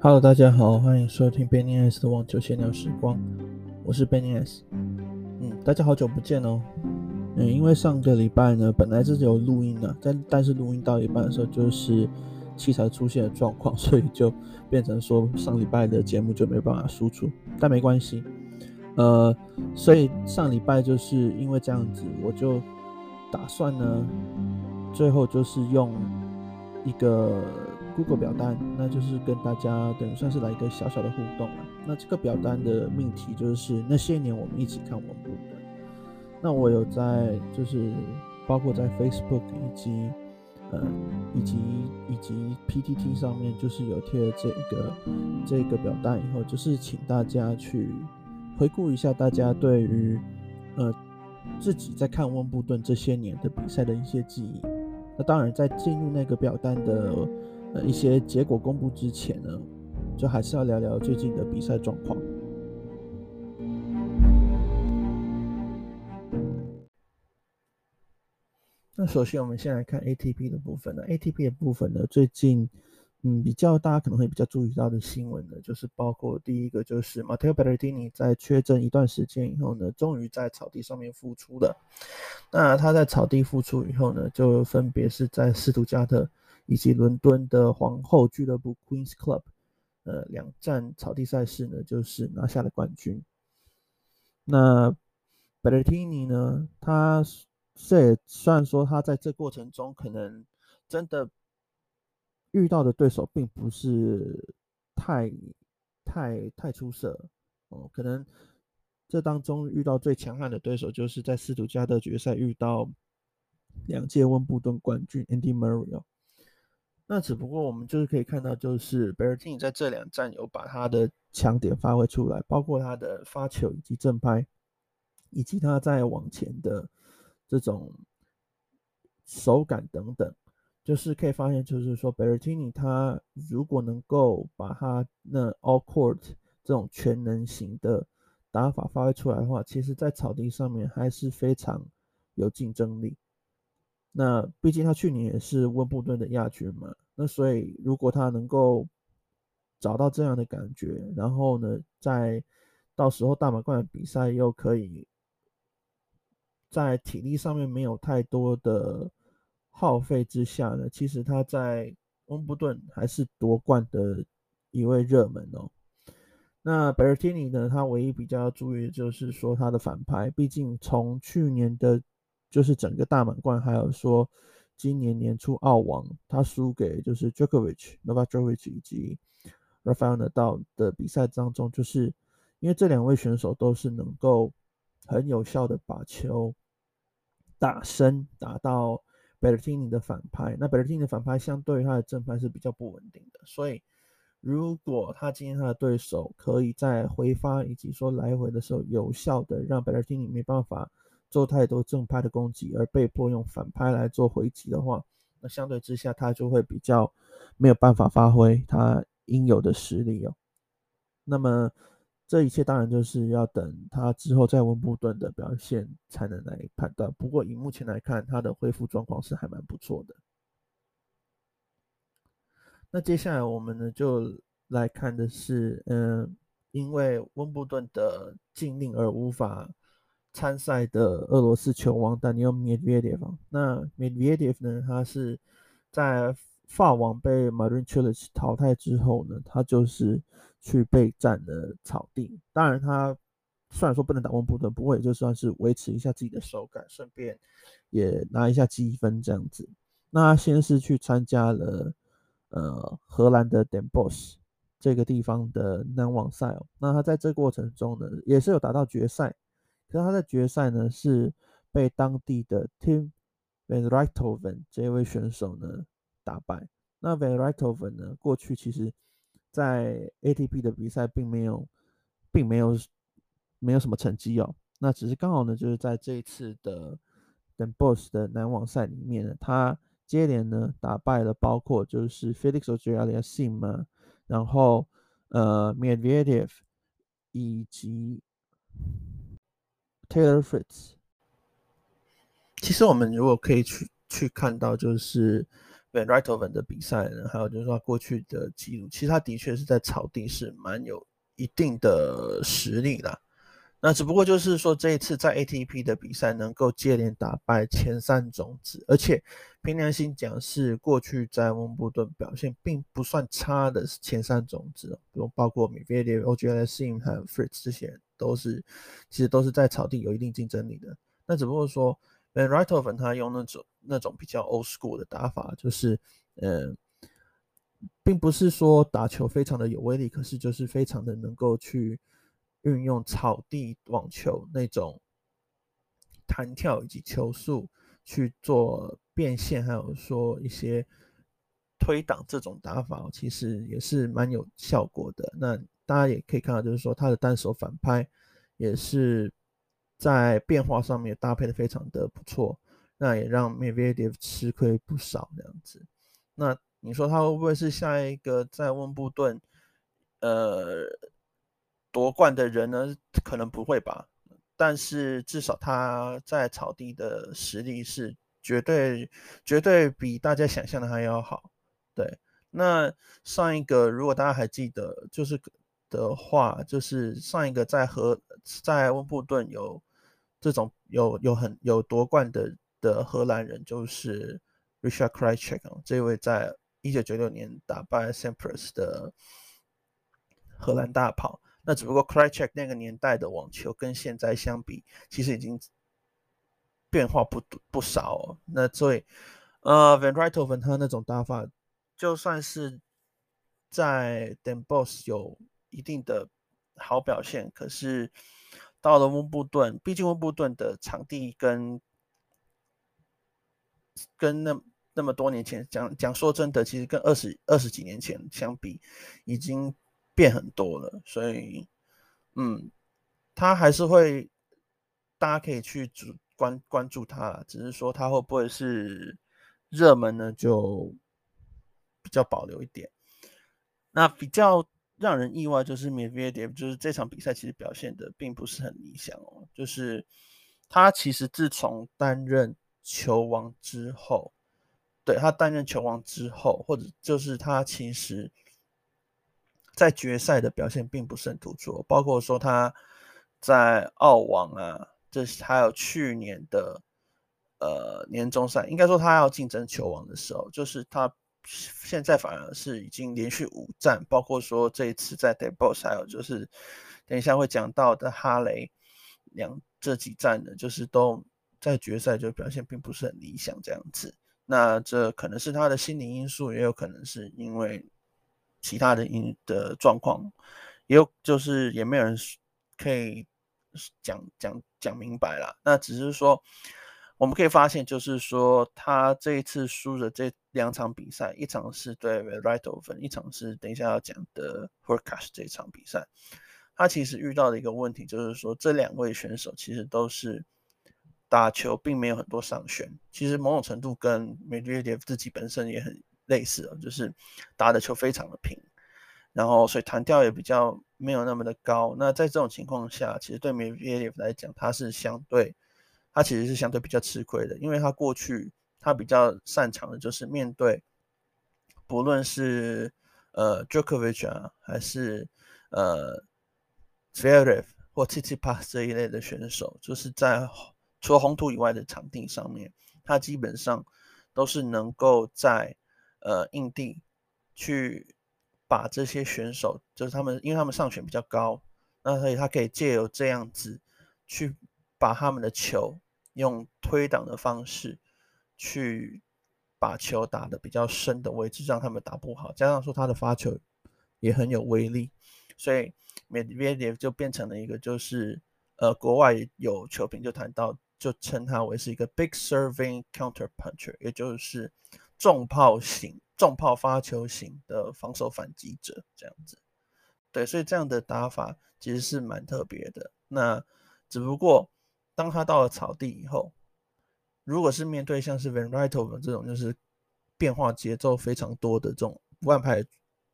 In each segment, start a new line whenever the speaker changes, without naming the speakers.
Hello，大家好，欢迎收听 Benny S 的网球闲聊时光，我是 Benny S。嗯，大家好久不见哦。嗯，因为上个礼拜呢，本来是有录音的，但但是录音到一半的时候，就是器材出现了状况，所以就变成说上礼拜的节目就没办法输出。但没关系，呃，所以上礼拜就是因为这样子，我就打算呢，最后就是用一个。Google 表单，那就是跟大家等于算是来一个小小的互动了。那这个表单的命题就是那些年我们一起看温布顿。那我有在就是包括在 Facebook 以及呃以及以及 PTT 上面，就是有贴了这个这个表单以后，就是请大家去回顾一下大家对于呃自己在看温布顿这些年的比赛的一些记忆。那当然在进入那个表单的。呃，一些结果公布之前呢，就还是要聊聊最近的比赛状况。那首先，我们先来看 ATP 的部分呢。ATP 的部分呢，最近嗯比较大家可能会比较注意到的新闻呢，就是包括第一个就是 Matteo b e r r t i n i 在缺阵一段时间以后呢，终于在草地上面复出了。那他在草地复出以后呢，就分别是在斯图加特。以及伦敦的皇后俱乐部 Queen's Club，呃，两站草地赛事呢，就是拿下了冠军。那 Berrettini 呢，他这虽然说他在这过程中可能真的遇到的对手并不是太太太出色哦，可能这当中遇到最强悍的对手就是在斯图加特决赛遇到两届温布顿冠军 Andy Murray 哦。那只不过我们就是可以看到，就是 b e r t i n 在这两站有把他的强点发挥出来，包括他的发球以及正拍，以及他在网前的这种手感等等，就是可以发现，就是说 b e r t i n i 他如果能够把他那 All Court 这种全能型的打法发挥出来的话，其实在草地上面还是非常有竞争力。那毕竟他去年也是温布顿的亚军嘛，那所以如果他能够找到这样的感觉，然后呢，在到时候大满贯的比赛又可以在体力上面没有太多的耗费之下呢，其实他在温布顿还是夺冠的一位热门哦。那 Berrettini 呢，他唯一比较注意的就是说他的反拍，毕竟从去年的。就是整个大满贯，还有说今年年初澳网，他输给就是 Djokovic、Novak Djokovic 以及 Rafael Nadal 的比赛当中，就是因为这两位选手都是能够很有效的把球打深，打到 b e r t i n i 的反拍。那 b e r t i n i 的反拍相对于他的正拍是比较不稳定的，所以如果他今天他的对手可以在回发以及说来回的时候有效的让 b e r t i n i 没办法。做太多正拍的攻击，而被迫用反拍来做回击的话，那相对之下他就会比较没有办法发挥他应有的实力哦。那么这一切当然就是要等他之后在温布顿的表现才能来判断。不过以目前来看，他的恢复状况是还蛮不错的。那接下来我们呢就来看的是，嗯、因为温布顿的禁令而无法。参赛的俄罗斯球王 Daniil Medvedev，那 Medvedev 呢？他是在法网被 Marin Cilic 淘汰之后呢，他就是去备战了草地。当然，他虽然说不能打温布顿，不过也就算是维持一下自己的手感，顺便也拿一下积分这样子。那他先是去参加了呃荷兰的 Den Bosch 这个地方的男网赛哦。那他在这过程中呢，也是有打到决赛。可是他在决赛呢，是被当地的 Tim Van r i t o v e n 这位选手呢打败。那 Van r i t o v e n 呢，过去其实在 ATP 的比赛并没有，并没有没有什么成绩哦。那只是刚好呢，就是在这一次的 Den Bosch 的男网赛里面呢，他接连呢打败了包括就是 Felix Auger-Aliassime 嘛，然后呃 Medvedev 以及。Taylor Fritz，其实我们如果可以去去看到，就是 Van r i t o v e n 的比赛呢，还有就是说他过去的记录，其实他的确是在草地是蛮有一定的实力的。那只不过就是说这一次在 ATP 的比赛能够接连打败前三种子，而且凭良心讲是过去在温布顿表现并不算差的前三种子，比如包括 Medvedev、Auger-Aliassime 还有 Fritz 这些都是其实都是在草地有一定竞争力的。那只不过说 Van Richthofen 他用那种那种比较 old school 的打法，就是嗯，并不是说打球非常的有威力，可是就是非常的能够去。运用草地网球那种弹跳以及球速去做变现，还有说一些推挡这种打法，其实也是蛮有效果的。那大家也可以看到，就是说他的单手反拍也是在变化上面搭配的非常的不错，那也让 Medvedev 吃亏不少这样子。那你说他会不会是下一个在温布顿？呃？夺冠的人呢，可能不会吧，但是至少他在草地的实力是绝对绝对比大家想象的还要好。对，那上一个如果大家还记得，就是的话，就是上一个在荷在温布顿有这种有有很有夺冠的的荷兰人，就是 Richard Krajicek 这位在一九九六年打败 Sampras 的荷兰大炮。那只不过 Krajicek 那个年代的网球跟现在相比，其实已经变化不不少哦。那所以，呃，Van r i t o v e n 他那种打法，就算是在 Den Bosch 有一定的好表现，可是到了温布顿，毕竟温布顿的场地跟跟那那么多年前讲讲说真的，其实跟二十二十几年前相比，已经。变很多了，所以，嗯，他还是会，大家可以去主关关注他，只是说他会不会是热门呢？就比较保留一点。那比较让人意外就是 Medvedev，就是这场比赛其实表现的并不是很理想哦。就是他其实自从担任球王之后，对，他担任球王之后，或者就是他其实。在决赛的表现并不是很突出，包括说他在澳网啊，这是还有去年的呃年终赛，应该说他要竞争球王的时候，就是他现在反而是已经连续五战，包括说这一次在 d e b o s 还有就是等一下会讲到的哈雷两这几战呢，就是都在决赛就表现并不是很理想这样子。那这可能是他的心理因素，也有可能是因为。其他的因的状况，也有就是也没有人可以讲讲讲明白啦。那只是说，我们可以发现，就是说他这一次输的这两场比赛，一场是对 Richthofen，一场是等一下要讲的 Hurkacz 这场比赛。他其实遇到的一个问题就是说，这两位选手其实都是打球并没有很多上旋，其实某种程度跟 Medvedev 自己本身也很。类似哦，就是打的球非常的平，然后所以弹跳也比较没有那么的高。那在这种情况下，其实对 Medvedev 来讲，他是相对，他其实是相对比较吃亏的，因为他过去他比较擅长的就是面对，不论是呃 Jokovic 啊，还是呃 Zverev 或 t t p a s 这一类的选手，就是在除了红土以外的场地上面，他基本上都是能够在呃，硬地去把这些选手，就是他们，因为他们上旋比较高，那所以他可以借由这样子去把他们的球用推挡的方式去把球打得比较深的位置，让他们打不好。加上说他的发球也很有威力，所以 Medvedev 就变成了一个，就是呃，国外有球评就谈到，就称他为是一个 big serving counter puncher，也就是。重炮型、重炮发球型的防守反击者，这样子，对，所以这样的打法其实是蛮特别的。那只不过当他到了草地以后，如果是面对像是 Van r i t o v 这种就是变化节奏非常多的这种不按牌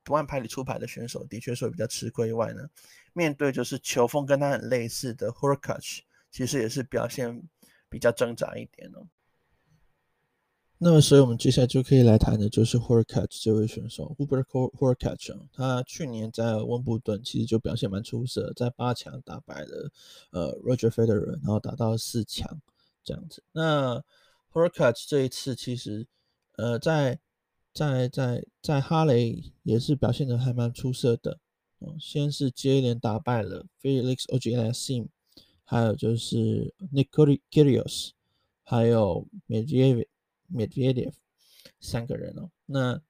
不按牌理出牌的选手，的确是会比较吃亏。外呢，面对就是球风跟他很类似的 h o r k a c h 其实也是表现比较挣扎一点哦。那么，所以我们接下来就可以来谈的就是 Hurkacz 这位选手，Hubert Hurkacz。他去年在温布顿其实就表现蛮出色，在八强打败了呃 Roger Federer，然后打到四强这样子。那 Hurkacz 这一次其实呃在在在在哈雷也是表现的还蛮出色的。先是接连打败了 Felix Auger-Aliassime，还有就是 Nick Kyrgios，还有 Medvedev。Medvedev 三个人哦，那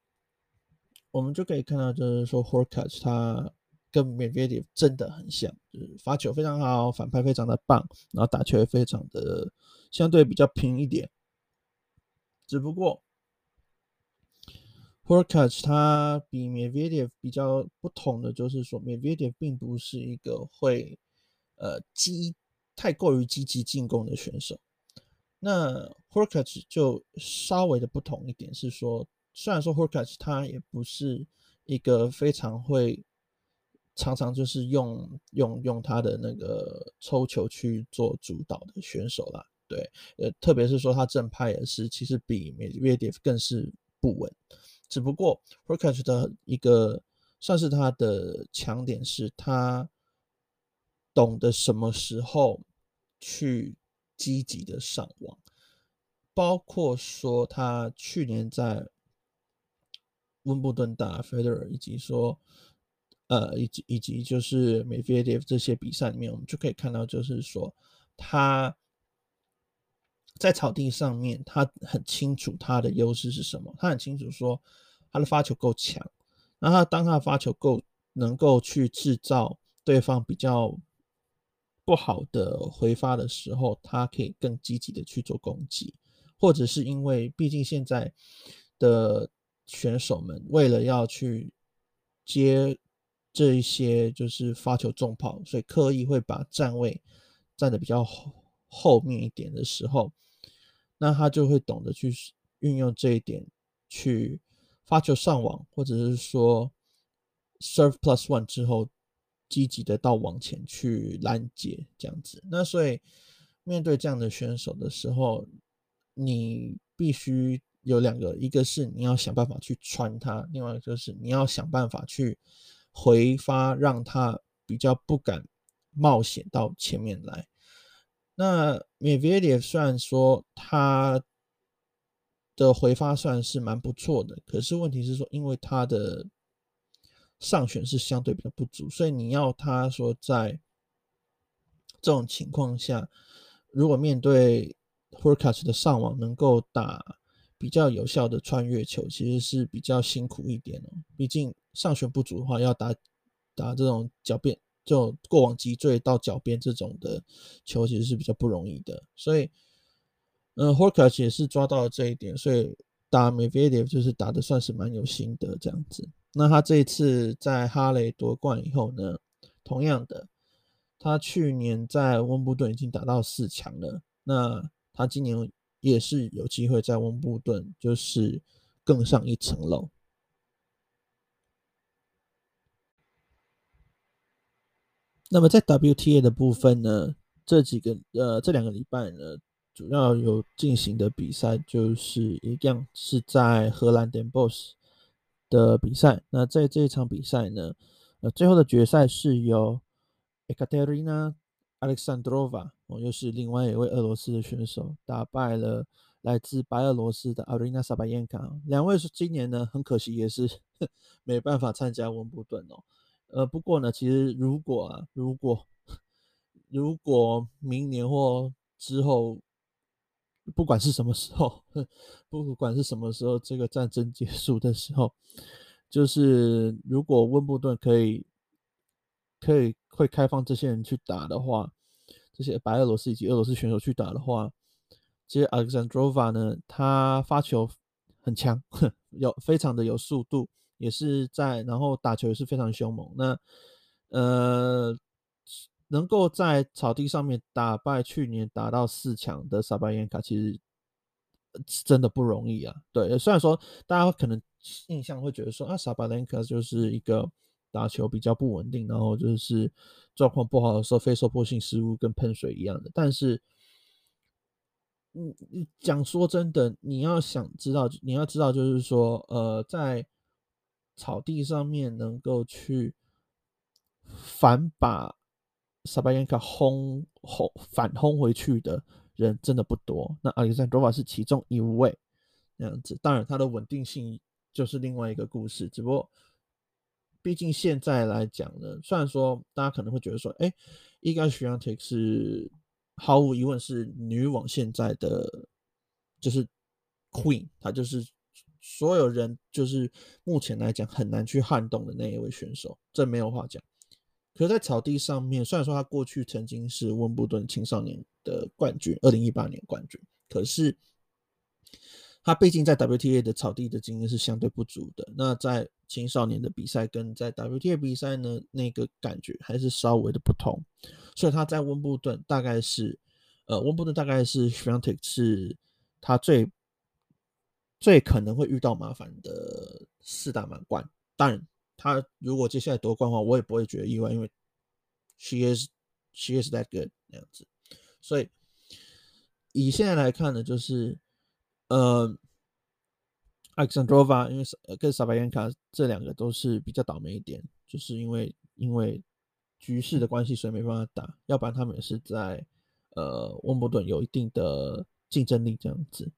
我们就可以看到，就是说 Hurkacz 他跟 Medvedev 真的很像，就是发球非常好，反拍非常的棒，然后打球也非常的相对比较平一点。只不过 Hurkacz 他比 Medvedev 比较不同的就是说，Medvedev 并不是一个会呃积太过于积极进攻的选手。那 Hurkacz 就稍微的不同一点是说，虽然说 Hurkacz 他也不是一个非常会常常就是用用用他的那个抽球去做主导的选手啦，对，呃，特别是说他正拍也是，其实比 Medvedev 更是不稳。只不过 Hurkacz 的一个算是他的强点是，他懂得什么时候去。积极的上网，包括说他去年在温布顿打 Federer，以及说呃，以及以及就是 Medvedev 这些比赛里面，我们就可以看到，就是说他在草地上面，他很清楚他的优势是什么，他很清楚说他的发球够强，然后他当他的发球够能够去制造对方比较。不好的回发的时候，他可以更积极的去做攻击，或者是因为毕竟现在的选手们为了要去接这一些就是发球重炮，所以刻意会把站位站得比较后后面一点的时候，那他就会懂得去运用这一点去发球上网，或者是说 serve plus one 之后。积极的到往前去拦截这样子，那所以面对这样的选手的时候，你必须有两个，一个是你要想办法去穿他，另外一个就是你要想办法去回发，让他比较不敢冒险到前面来。那 m e v e d e v 虽然说他的回发算是蛮不错的，可是问题是说，因为他的上旋是相对比较不足，所以你要他说在这种情况下，如果面对 Hurkacz 的上网能够打比较有效的穿越球，其实是比较辛苦一点哦。毕竟上旋不足的话，要打打这种脚边就过往击坠到脚边这种的球，其实是比较不容易的。所以，嗯，Hurkacz 也是抓到了这一点，所以打 Medvedev 就是打得算是蛮有心得这样子。那他这一次在哈雷夺冠以后呢，同样的，他去年在温布顿已经打到四强了。那他今年也是有机会在温布顿就是更上一层楼。那么在 WTA 的部分呢，这几个呃这两个礼拜呢，主要有进行的比赛就是一样是在荷兰 Den Bosch 的比赛，那在这一场比赛呢，呃，最后的决赛是由 Ekaterina Alexandrova，哦，又是另外一位俄罗斯的选手，打败了来自白俄罗斯的 Arina Sabalenka。两位是今年呢，很可惜也是 没办法参加温布顿哦。呃，不过呢，其实如果啊，如果 如果明年或之后。不管是什么时候，不管是什么时候，这个战争结束的时候，就是如果温布顿可以可以会开放这些人去打的话，这些白俄罗斯以及俄罗斯选手去打的话，其实 Alexandrova 呢，他发球很强，有非常的有速度，也是在然后打球也是非常凶猛。那呃。能够在草地上面打败去年打到四强的萨巴雁卡，其实真的不容易啊。对，虽然说大家可能印象会觉得说啊，萨巴雁卡就是一个打球比较不稳定，然后就是状况不好的时候非受迫性失误跟喷水一样的。但是你你讲说真的，你要想知道，你要知道就是说，呃，在草地上面能够去反把萨巴延卡轰轰反轰回去的人真的不多。那阿里山多瓦是其中一位那样子，当然他的稳定性就是另外一个故事。只不过，毕竟现在来讲呢，虽然说大家可能会觉得说，哎、伊嘎许扬特是毫无疑问是女网现在的就是 Queen，她就是。所有人就是目前来讲很难去撼动的那一位选手，这没有话讲。可是，在草地上面，虽然说他过去曾经是温布顿青少年的冠军，二零一八年冠军，可是他毕竟在 WTA 的草地的经验是相对不足的。那在青少年的比赛跟在 WTA 比赛呢，那个感觉还是稍微的不同。所以他在温布顿大概是，呃，温布顿大概是 Swiatek 是他最。最可能会遇到麻烦的四大满贯，当然他如果接下来夺冠的话，我也不会觉得意外，因为 she is she is that good 那样子。所以以现在来看呢，就是呃，Alexandrova 因为跟萨巴延卡这两个都是比较倒霉一点，就是因为因为局势的关系，所以没办法打，要不然他们也是在呃温布顿有一定的竞争力这样子。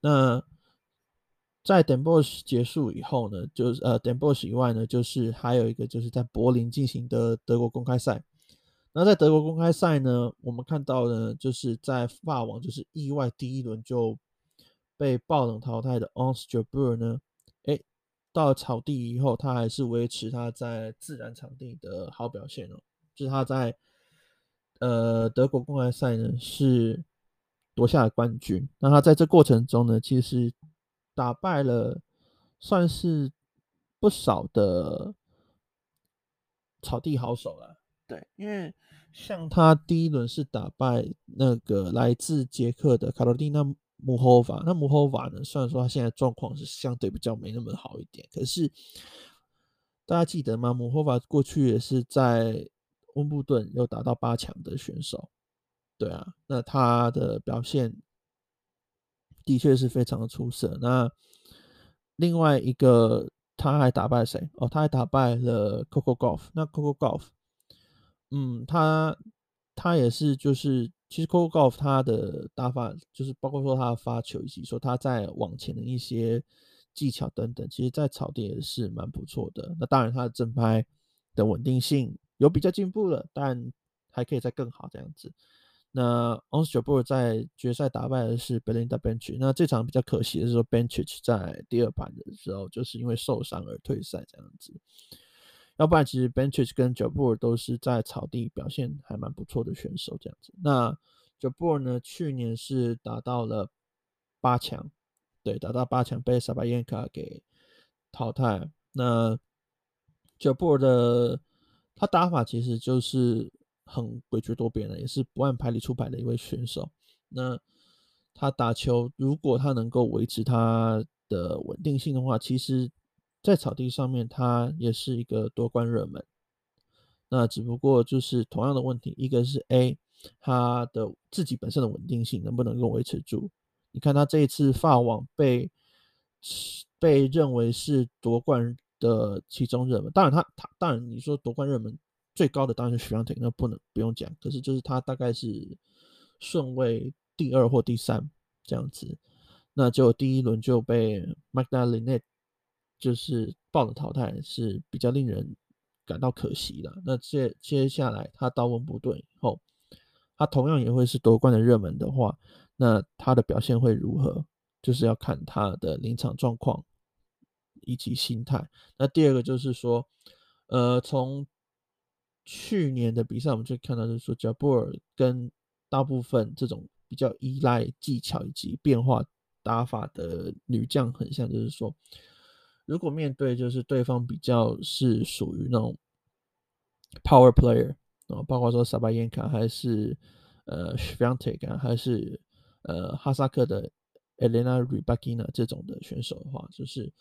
那在 Den Bosch 结束以后呢，就是呃 Den Bosch 以外呢，就是还有一个就是在柏林进行的德国公开赛。那在德国公开赛呢，我们看到呢，就是在法网就是意外第一轮就被爆冷淘汰的 Ons Jabeur 呢，哎，到了草地以后，他还是维持他在自然场地的好表现哦，就是他在呃德国公开赛呢是夺下了冠军。那他在这过程中呢，其实。打败了算是不少的草地好手了，对，因为像他第一轮是打败那个来自捷克的卡罗蒂娜穆霍瓦，那穆霍瓦呢，虽然说他现在状况是相对比较没那么好一点，可是大家记得吗？穆霍瓦过去也是在温布顿有打到八强的选手，对啊，那他的表现。的确是非常的出色。那另外一个，他还打败谁？哦，他还打败了 Coco Golf。那 Coco Golf，嗯，他他也是，就是其实 Coco Golf 他的打法，就是包括说他的发球以及说他在网前的一些技巧等等，其实在草地也是蛮不错的。那当然他的正拍的稳定性有比较进步了，但还可以再更好这样子。那 Ons Jabeur 在决赛打败的是 Belinda Bencic。那这场比较可惜的是说，Bencic 在第二盘的时候就是因为受伤而退赛这样子。要不然，其实 Bencic 跟 Jabeur 都是在草地表现还蛮不错的选手这样子。那 Jabeur 呢，去年是打到了八强，对，打到八强被 Sabalenka 给淘汰。那 Jabeur 的他打法其实就是。很诡谲多变的，也是不按牌理出牌的一位选手。那他打球，如果他能够维持他的稳定性的话，其实，在草地上面他也是一个夺冠热门。那只不过就是同样的问题，一个是 A，他的自己本身的稳定性能不能够维持住？你看他这一次发网被被认为是夺冠的其中热门，当然他他当然你说夺冠热门。最高的当然是徐阳婷，那不能不用讲。可是就是他大概是顺位第二或第三这样子，那就第一轮就被 m a g d a l e n e 就是爆冷淘汰，是比较令人感到可惜的。那接接下来他到温布顿以后，他同样也会是夺冠的热门的话，那他的表现会如何？就是要看他的临场状况以及心态。那第二个就是说，呃，从去年的比赛，我们就看到，就是说，贾布尔跟大部分这种比较依赖技巧以及变化打法的女将很像，就是说，如果面对就是对方比较是属于那种 power player 啊，包括说萨巴延卡还是呃 Swiatek 还是呃哈萨克的 Elena Rybakina 这种的选手的话，就是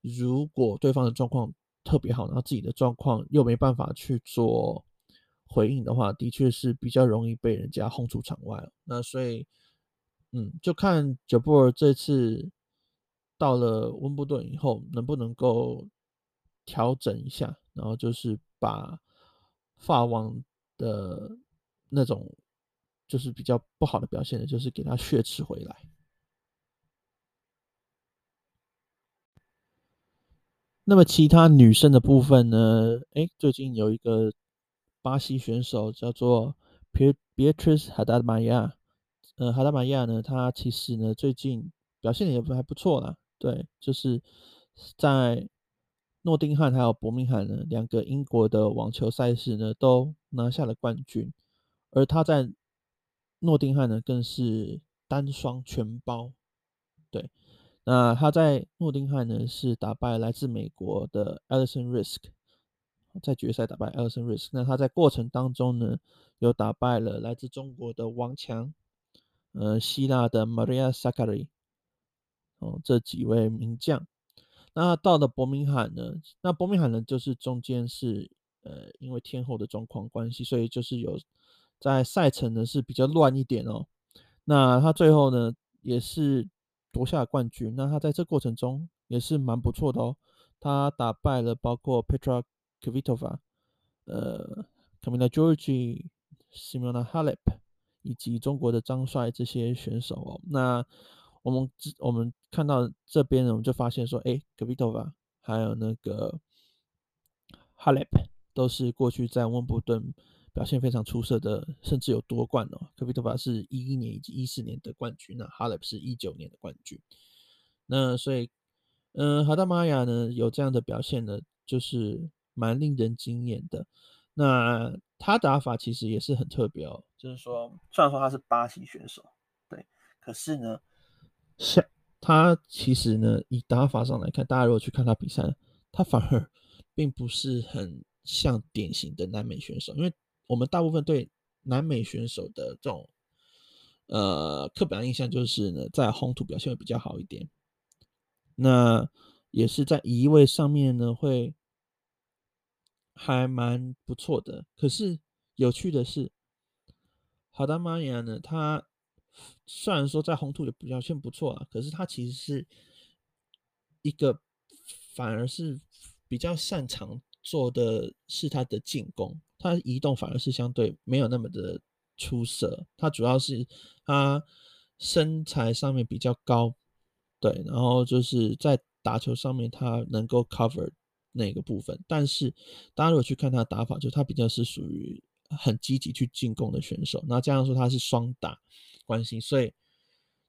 如果对方的状况特别好，然后自己的状况又没办法去做回应的话，的确是比较容易被人家轰出场外。那所以嗯，就看贾布尔这次到了温布顿以后，能不能够调整一下，然后就是把法网的那种就是比较不好的表现的，就是给他血吃回来。那么其他女生的部分呢？诶，最近有一个巴西选手叫做 Beatriz Haddad Maia，呃，哈达玛亚呢，她其实呢最近表现也还不错啦。对，就是在诺丁汉还有伯明翰呢两个英国的网球赛事呢都拿下了冠军，而她在诺丁汉呢更是单双全包，对。那他在诺丁汉呢，是打败来自美国的 Alison Risk，在决赛打败 Alison Risk。那他在过程当中呢，又打败了来自中国的王强，呃，希腊的 Maria Sakkari，哦，这几位名将。那到了伯明翰呢，那伯明翰呢，就是中间是呃，因为天候的状况关系，所以就是有在赛程呢是比较乱一点哦。那他最后呢，也是。夺下冠军，那他在这过程中也是蛮不错的哦。他打败了包括 Petra Kvitova、呃 Kamila Georgi、Simona Halep 以及中国的张帅这些选手哦。那我们我们看到这边呢，我们就发现说，哎，Kvitova 还有那个 Halep 都是过去在温布顿。表现非常出色的，甚至有夺冠哦。科比托巴是一一年以及一四年的冠军，那哈勒是一九年的冠军。那所以，嗯、呃，哈达玛雅呢有这样的表现呢，就是蛮令人惊艳的。那他打法其实也是很特别哦，就是说，虽然说他是巴西选手，对，可是呢，像他其实呢，以打法上来看，大家如果去看他比赛，他反而并不是很像典型的南美选手，因为。我们大部分对南美选手的这种呃刻板印象就是呢，在红土表现会比较好一点，那也是在移位上面呢会还蛮不错的。可是有趣的是，好的玛雅呢，他虽然说在红土的表现不错啊，可是他其实是一个反而是比较擅长做的是他的进攻。他移动反而是相对没有那么的出色，他主要是他身材上面比较高，对，然后就是在打球上面他能够 cover 那个部分，但是大家如果去看他的打法，就他比较是属于很积极去进攻的选手，那这样说他是双打关系，所以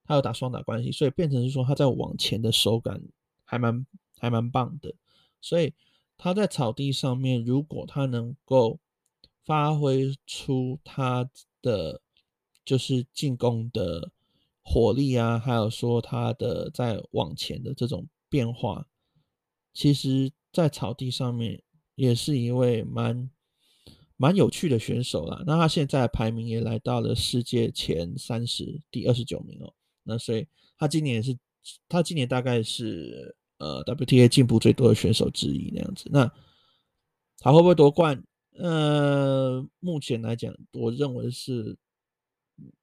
他有打双打关系，所以变成是说他在往前的手感还蛮还蛮棒的，所以他在草地上面如果他能够发挥出他的就是进攻的火力啊，还有说他的在往前的这种变化，其实，在草地上面也是一位蛮蛮有趣的选手啦。那他现在排名也来到了世界前三十，第二十九名哦。那所以他今年是，他今年大概是呃 WTA 进步最多的选手之一那样子。那他会不会夺冠？呃，目前来讲，我认为是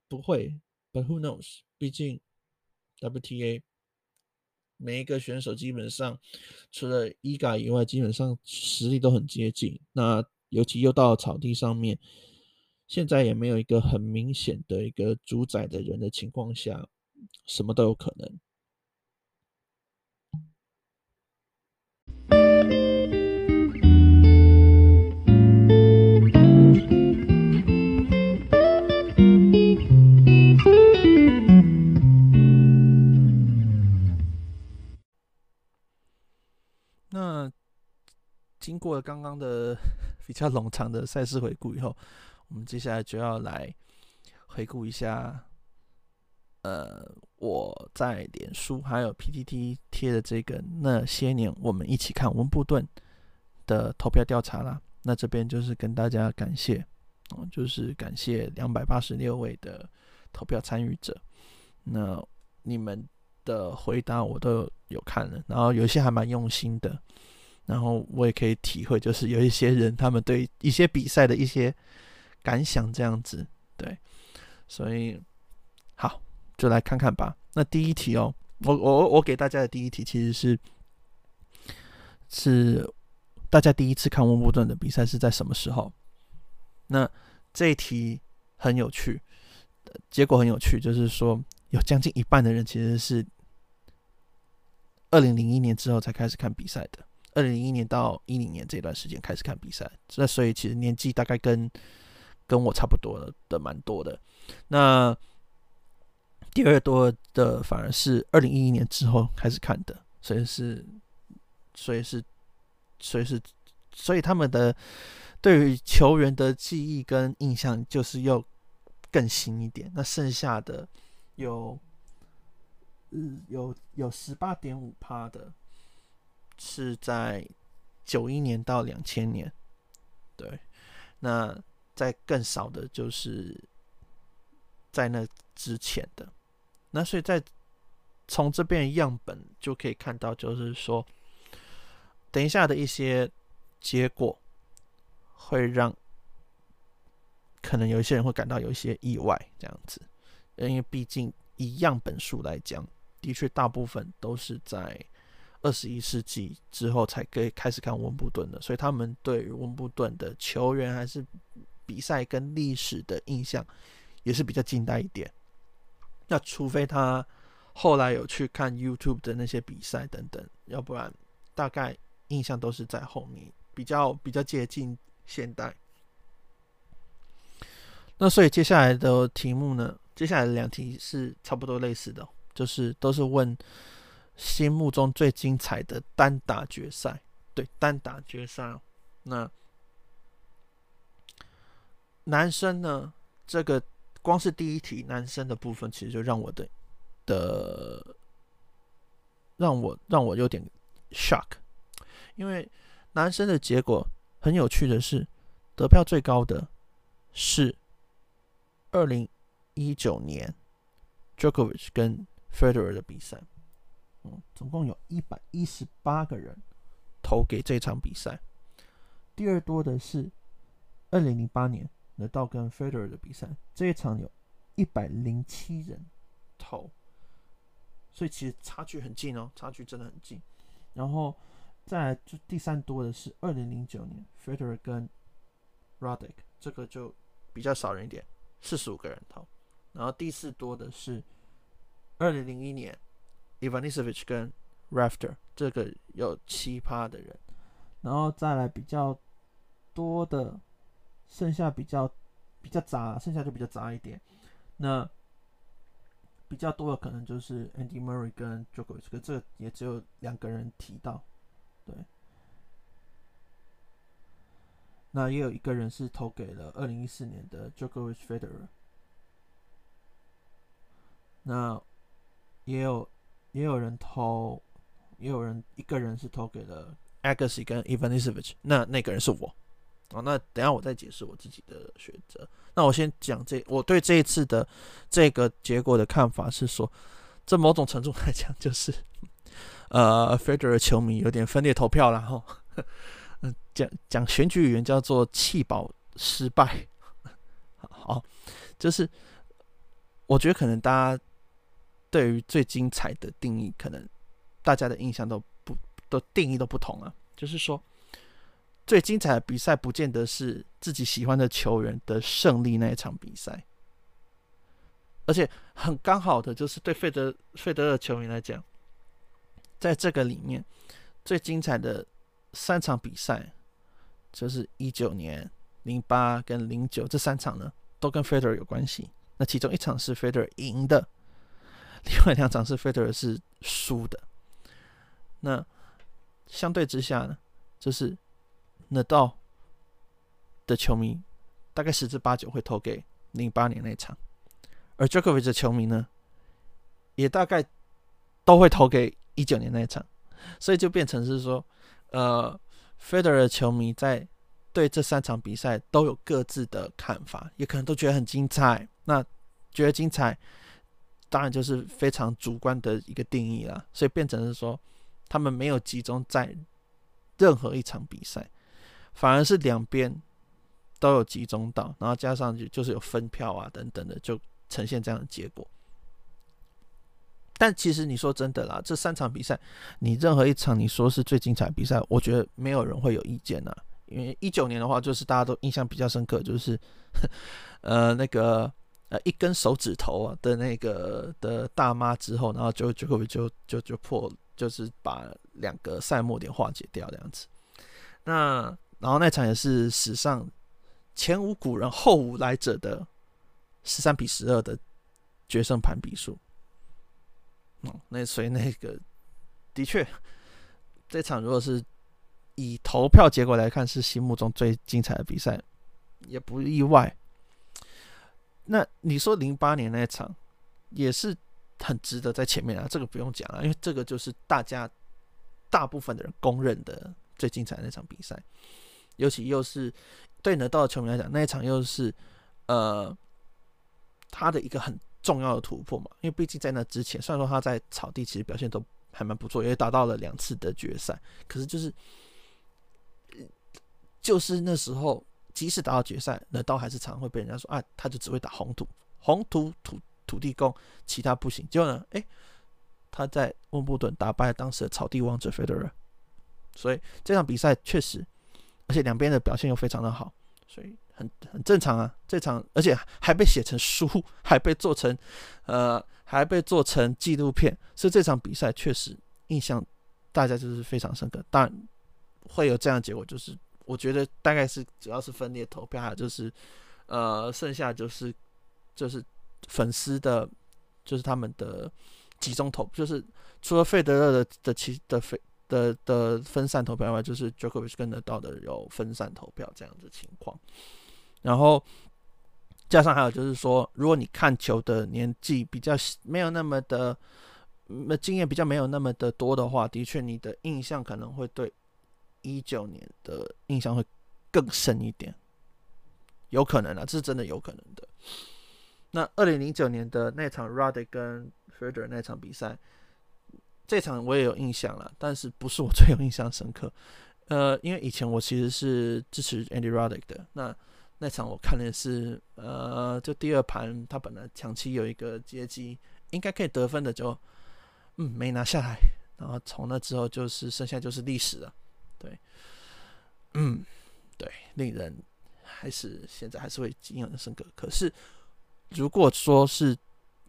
不会，But who knows？毕竟 WTA 每一个选手基本上除了伊嘎以外，基本上实力都很接近。那尤其又到草地上面，现在也没有一个很明显的一个主宰的人的情况下，什么都有可能。刚刚的 比较冗长的赛事回顾以后，我们接下来就要来回顾一下，呃，我在脸书还有 PTT 贴的这个那些年我们一起看温布顿的投票调查啦。那这边就是跟大家感谢，哦，就是感谢两百八十六位的投票参与者。那你们的回答我都有看了，然后有些还蛮用心的。然后我也可以体会，就是有一些人他们对一些比赛的一些感想这样子，对，所以好，就来看看吧。那第一题哦，我我我给大家的第一题其实是是大家第一次看温布顿的比赛是在什么时候？那这一题很有趣，结果很有趣，就是说有将近一半的人其实是二零零一年之后才开始看比赛的。二零零一年到一零年这段时间开始看比赛，那所以其实年纪大概跟跟我差不多的的蛮多的。那第二多的反而是二零一一年之后开始看的，所以是，所以是，所以是，所以他们的对于球员的记忆跟印象就是又更新一点。那剩下的有，嗯，有有十八点五趴的。是在九一年到两千年，对，那在更少的就是在那之前的，那所以在从这边样本就可以看到，就是说，等一下的一些结果会让可能有一些人会感到有一些意外，这样子，因为毕竟以样本数来讲，的确大部分都是在。二十一世纪之后才可以开始看温布顿的，所以他们对于温布顿的球员还是比赛跟历史的印象也是比较近代一点。那除非他后来有去看 YouTube 的那些比赛等等，要不然大概印象都是在后面，比较比较接近现代。那所以接下来的题目呢，接下来两题是差不多类似的，就是都是问。心目中最精彩的单打决赛，对，单打决赛。那男生呢？这个光是第一题男生的部分，其实就让我的的让我让我有点 shock，因为男生的结果很有趣的是，得票最高的是二零一九年 Djokovic 跟 Federer 的比赛。嗯，总共有一百一十八个人投给这场比赛。第二多的是二零零八年纳豆跟 Federer 的比赛，这一场有一百零七人投，所以其实差距很近哦，差距真的很近。然后再来就第三多的是二零零九年 Federer 跟 Roddick，这个就比较少人一点，四十五个人投。然后第四多的是二零零一年。Ivanisevic 跟 Rafter 这个有奇葩的人，然后再来比较多的，剩下比较比较杂，剩下就比较杂一点。那比较多的可能就是 Andy Murray 跟 Jokovic，这个也只有两个人提到，对。那也有一个人是投给了二零一四年的 Jokovic Federer，那也有。也有人投，也有人一个人是投给了 Agassi 跟 Ivanisevic，那那个人是我。哦，那等下我再解释我自己的选择。那我先讲这，我对这一次的这个结果的看法是说，这某种程度来讲就是，呃，Federer 球迷有点分裂投票了哈。嗯，讲讲选举语言叫做弃保失败。好，就是我觉得可能大家。对于最精彩的定义，可能大家的印象都不都定义都不同啊。就是说，最精彩的比赛，不见得是自己喜欢的球员的胜利那一场比赛，而且很刚好的就是对费德费德勒球迷来讲，在这个里面最精彩的三场比赛，就是一九年、零八跟零九这三场呢，都跟费德勒有关系。那其中一场是费德勒赢的。另外两场是费德勒是输的，那相对之下呢，就是纳豆的球迷大概十之八九会投给零八年那场，而 j o k o v i c 的球迷呢，也大概都会投给一九年那场，所以就变成是说，呃，费德勒的球迷在对这三场比赛都有各自的看法，也可能都觉得很精彩，那觉得精彩。当然就是非常主观的一个定义了，所以变成是说，他们没有集中在任何一场比赛，反而是两边都有集中到，然后加上就就是有分票啊等等的，就呈现这样的结果。但其实你说真的啦，这三场比赛，你任何一场你说是最精彩比赛，我觉得没有人会有意见呐。因为一九年的话，就是大家都印象比较深刻，就是 呃那个呃一根手指头啊的那个的大妈之后，然后就就会就就就破，就是把两个赛末点化解掉这样子。那然后那场也是史上前无古人后无来者的十三比十二的决胜盘比数。哦，那所以那个的确，这场如果是。以投票结果来看，是心目中最精彩的比赛，也不意外。那你说零八年那一场也是很值得在前面啊，这个不用讲了，因为这个就是大家大部分的人公认的最精彩那场比赛，尤其又是对拿到的球迷来讲，那一场又是呃他的一个很重要的突破嘛，因为毕竟在那之前，虽然说他在草地其实表现都还蛮不错，也达到了两次的决赛，可是就是。就是那时候，即使打到决赛，那刀还是常会被人家说啊，他就只会打红土、红土土土地公，其他不行。结果呢，哎，他在温布顿打败了当时的草地王者费德勒，所以这场比赛确实，而且两边的表现又非常的好，所以很很正常啊。这场而且还被写成书，还被做成呃，还被做成纪录片，所以这场比赛确实印象大家就是非常深刻。当然会有这样的结果，就是。我觉得大概是主要是分裂投票，还有就是，呃，剩下就是就是粉丝的，就是他们的集中投，就是除了费德勒的的其的费的的分散投票外，就是 Jokovic 跟得到的有分散投票这样子情况。然后加上还有就是说，如果你看球的年纪比较没有那么的，那经验比较没有那么的多的话，的确你的印象可能会对。一九年的印象会更深一点，有可能啊，这是真的有可能的。那二零零九年的那场 Roddick 跟 Federer 那场比赛，这场我也有印象了，但是不是我最有印象深刻。呃，因为以前我其实是支持 Andy Roddick 的，那那场我看的是，呃，就第二盘他本来抢七有一个接机，应该可以得分的，就嗯没拿下来，然后从那之后就是剩下就是历史了。对，嗯，对，令人还是现在还是会印象深刻。可是，如果说是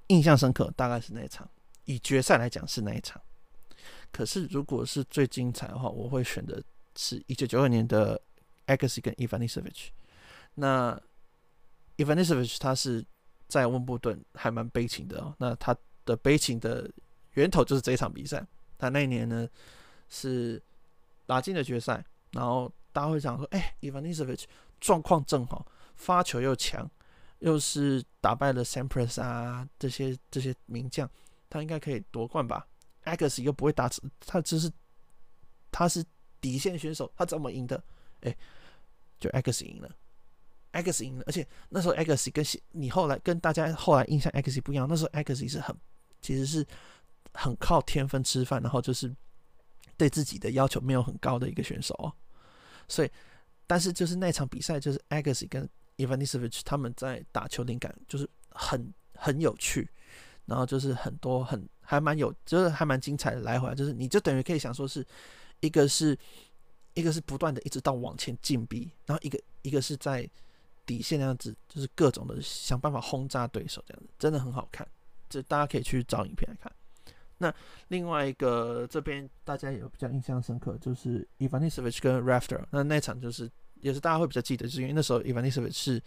印象深刻，大概是那一场，以决赛来讲是那一场。可是，如果是最精彩的话，我会选的是一九九二年的 Agassi 跟 Ivanisevic。那 Ivanisevic 他是在温布顿还蛮悲情的哦。那他的悲情的源头就是这一场比赛。他那一年呢是。打进了决赛，然后大家会讲说：“哎，Ivanisevic 状况正好，发球又强，又是打败了 Sampras 啊这些这些名将，他应该可以夺冠吧？Agassi 又不会打，他只是他是底线选手，他怎么赢的？哎，就 Agassi 赢了，Agassi 赢了，而且那时候 Agassi 跟你后来跟大家后来印象 Agassi 不一样，那时候 Agassi 是很其实是很靠天分吃饭，然后就是。”对自己的要求没有很高的一个选手哦，所以，但是就是那场比赛，就是 Agassi 跟 Ivanisevic 他们在打球灵感就是很很有趣，然后就是很多很还蛮有，就是还蛮精彩的来回，就是你就等于可以想说是一个是一个是不断的一直到往前进逼，然后一个一个是在底线那样子，就是各种的想办法轰炸对手这样子，真的很好看，这大家可以去找影片来看。那另外一个这边大家有比较印象深刻，就是 Ivanisevic 跟 Rafter，那那场就是也是大家会比较记得，就是因为那时候 Ivanisevic 是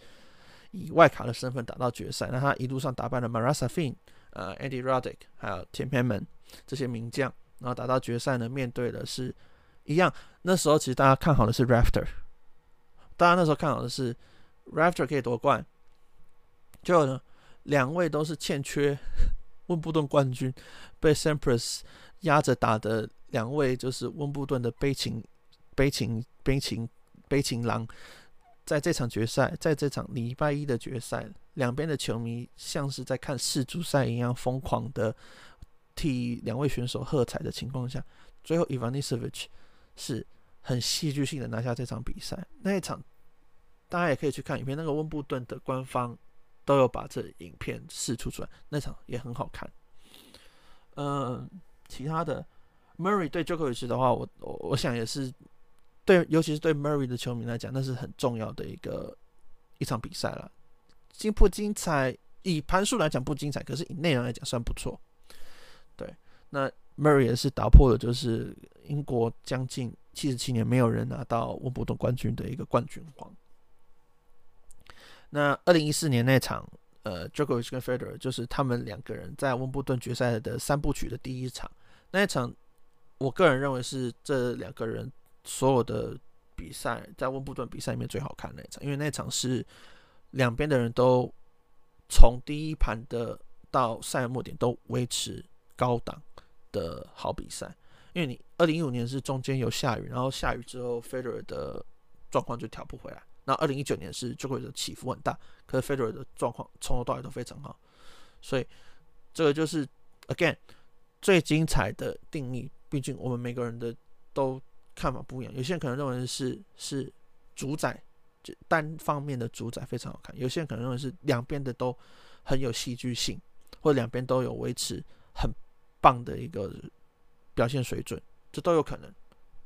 以外卡的身份打到决赛，那他一路上打败了 Marasafin、呃 Andy Roddick 还有 Tim Henman 这些名将，然后打到决赛呢，面对的是一样，那时候其实大家看好的是 Rafter，大家那时候看好的是 Rafter 可以夺冠，就，两位都是欠缺。温布顿冠军被 Sampras 压着打的两位，就是温布顿的悲情、悲情、悲情、悲情狼，在这场决赛，在这场礼拜一的决赛，两边的球迷像是在看世足赛一样疯狂的替两位选手喝彩的情况下，最后 Ivanisevic 是很戏剧性的拿下这场比赛。那一场大家也可以去看影片，那个温布顿的官方。都有把这影片释出出来，那场也很好看。呃，其他的 Murray 对 Djokovic 的话，我我我想也是对，尤其是对 Murray 的球迷来讲，那是很重要的一个一场比赛了。精不精彩？以盘数来讲不精彩，可是以内容来讲算不错。对，那 Murray 也是打破了，就是英国将近七十七年没有人拿到温布顿冠军的一个冠军荒。那二零一四年那场，呃，Djokovic 跟 Federer 就是他们两个人在温布顿决赛的三部曲的第一场。那一场，我个人认为是这两个人所有的比赛在温布顿比赛里面最好看那一场，因为那场是两边的人都。从第一盘的到赛末点都维持高档的好比赛，因为你二零一五年是中间有下雨，然后下雨之后 Federer 的状况就调不回来。那二零一九年是 Djokovic 的起伏很大，可是 Federer 的状况从头到尾都非常好，所以这个就是 again 最精彩的定义。毕竟我们每个人的都看法不一样，有些人可能认为是是主宰。就单方面的主宰非常好看，有些人可能认为是两边的都很有戏剧性，或两边都有维持很棒的一个表现水准，这都有可能，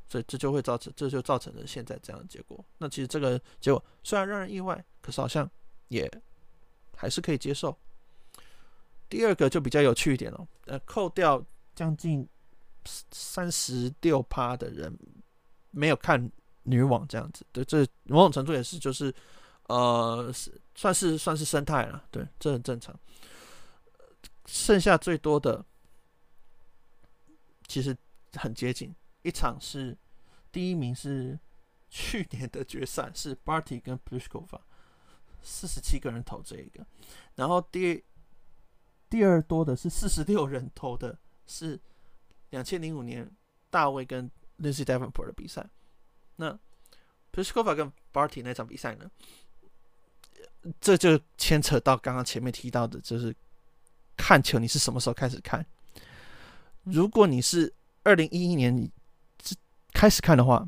所以这就会造成，这就造成了现在这样的结果。那其实这个结果虽然让人意外，可是好像也还是可以接受。第二个就比较有趣一点了，呃，扣掉将近三十六趴的人没有看。女网这样子，对，这某种程度也是，就是，呃，算是算是生态了，对，这很正常。剩下最多的，其实很接近，一场是第一名是去年的决赛，是 Barty 跟 Pliskova，四十七个人投这一个，然后第第二多的是四十六人投的，是两千零五年大卫跟 Lindsay Davenport 的比赛。那 Pliskova 跟 Barty 那场比赛呢？这就牵扯到刚刚前面提到的，就是看球你是什么时候开始看？如果你是二零一一年你开始看的话，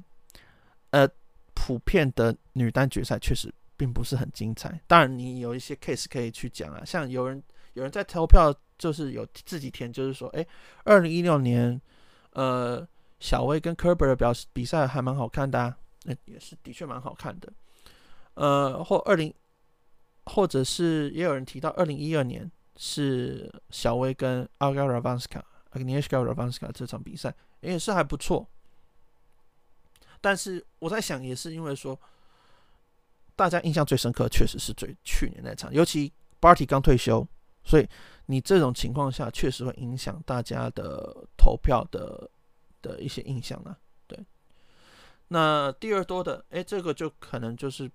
呃，普遍的女单决赛确实并不是很精彩。当然，你有一些 case 可以去讲啊，像有人有人在投票，就是有自己填，就是说，哎，二零一六年，呃。小威跟 Kerber 的表比赛还蛮好看的啊，那也是的确蛮好看的。呃，或二零，或者是也有人提到二零一二年是小威跟 Olga Rybakina、Agnieszka Radwanska 这场比赛也是还不错。但是我在想，也是因为说大家印象最深刻，确实是最去年那场，尤其 Barty 刚退休，所以你这种情况下确实会影响大家的投票的。的一些印象呢？对，那第二多的，哎，这个就可能就是，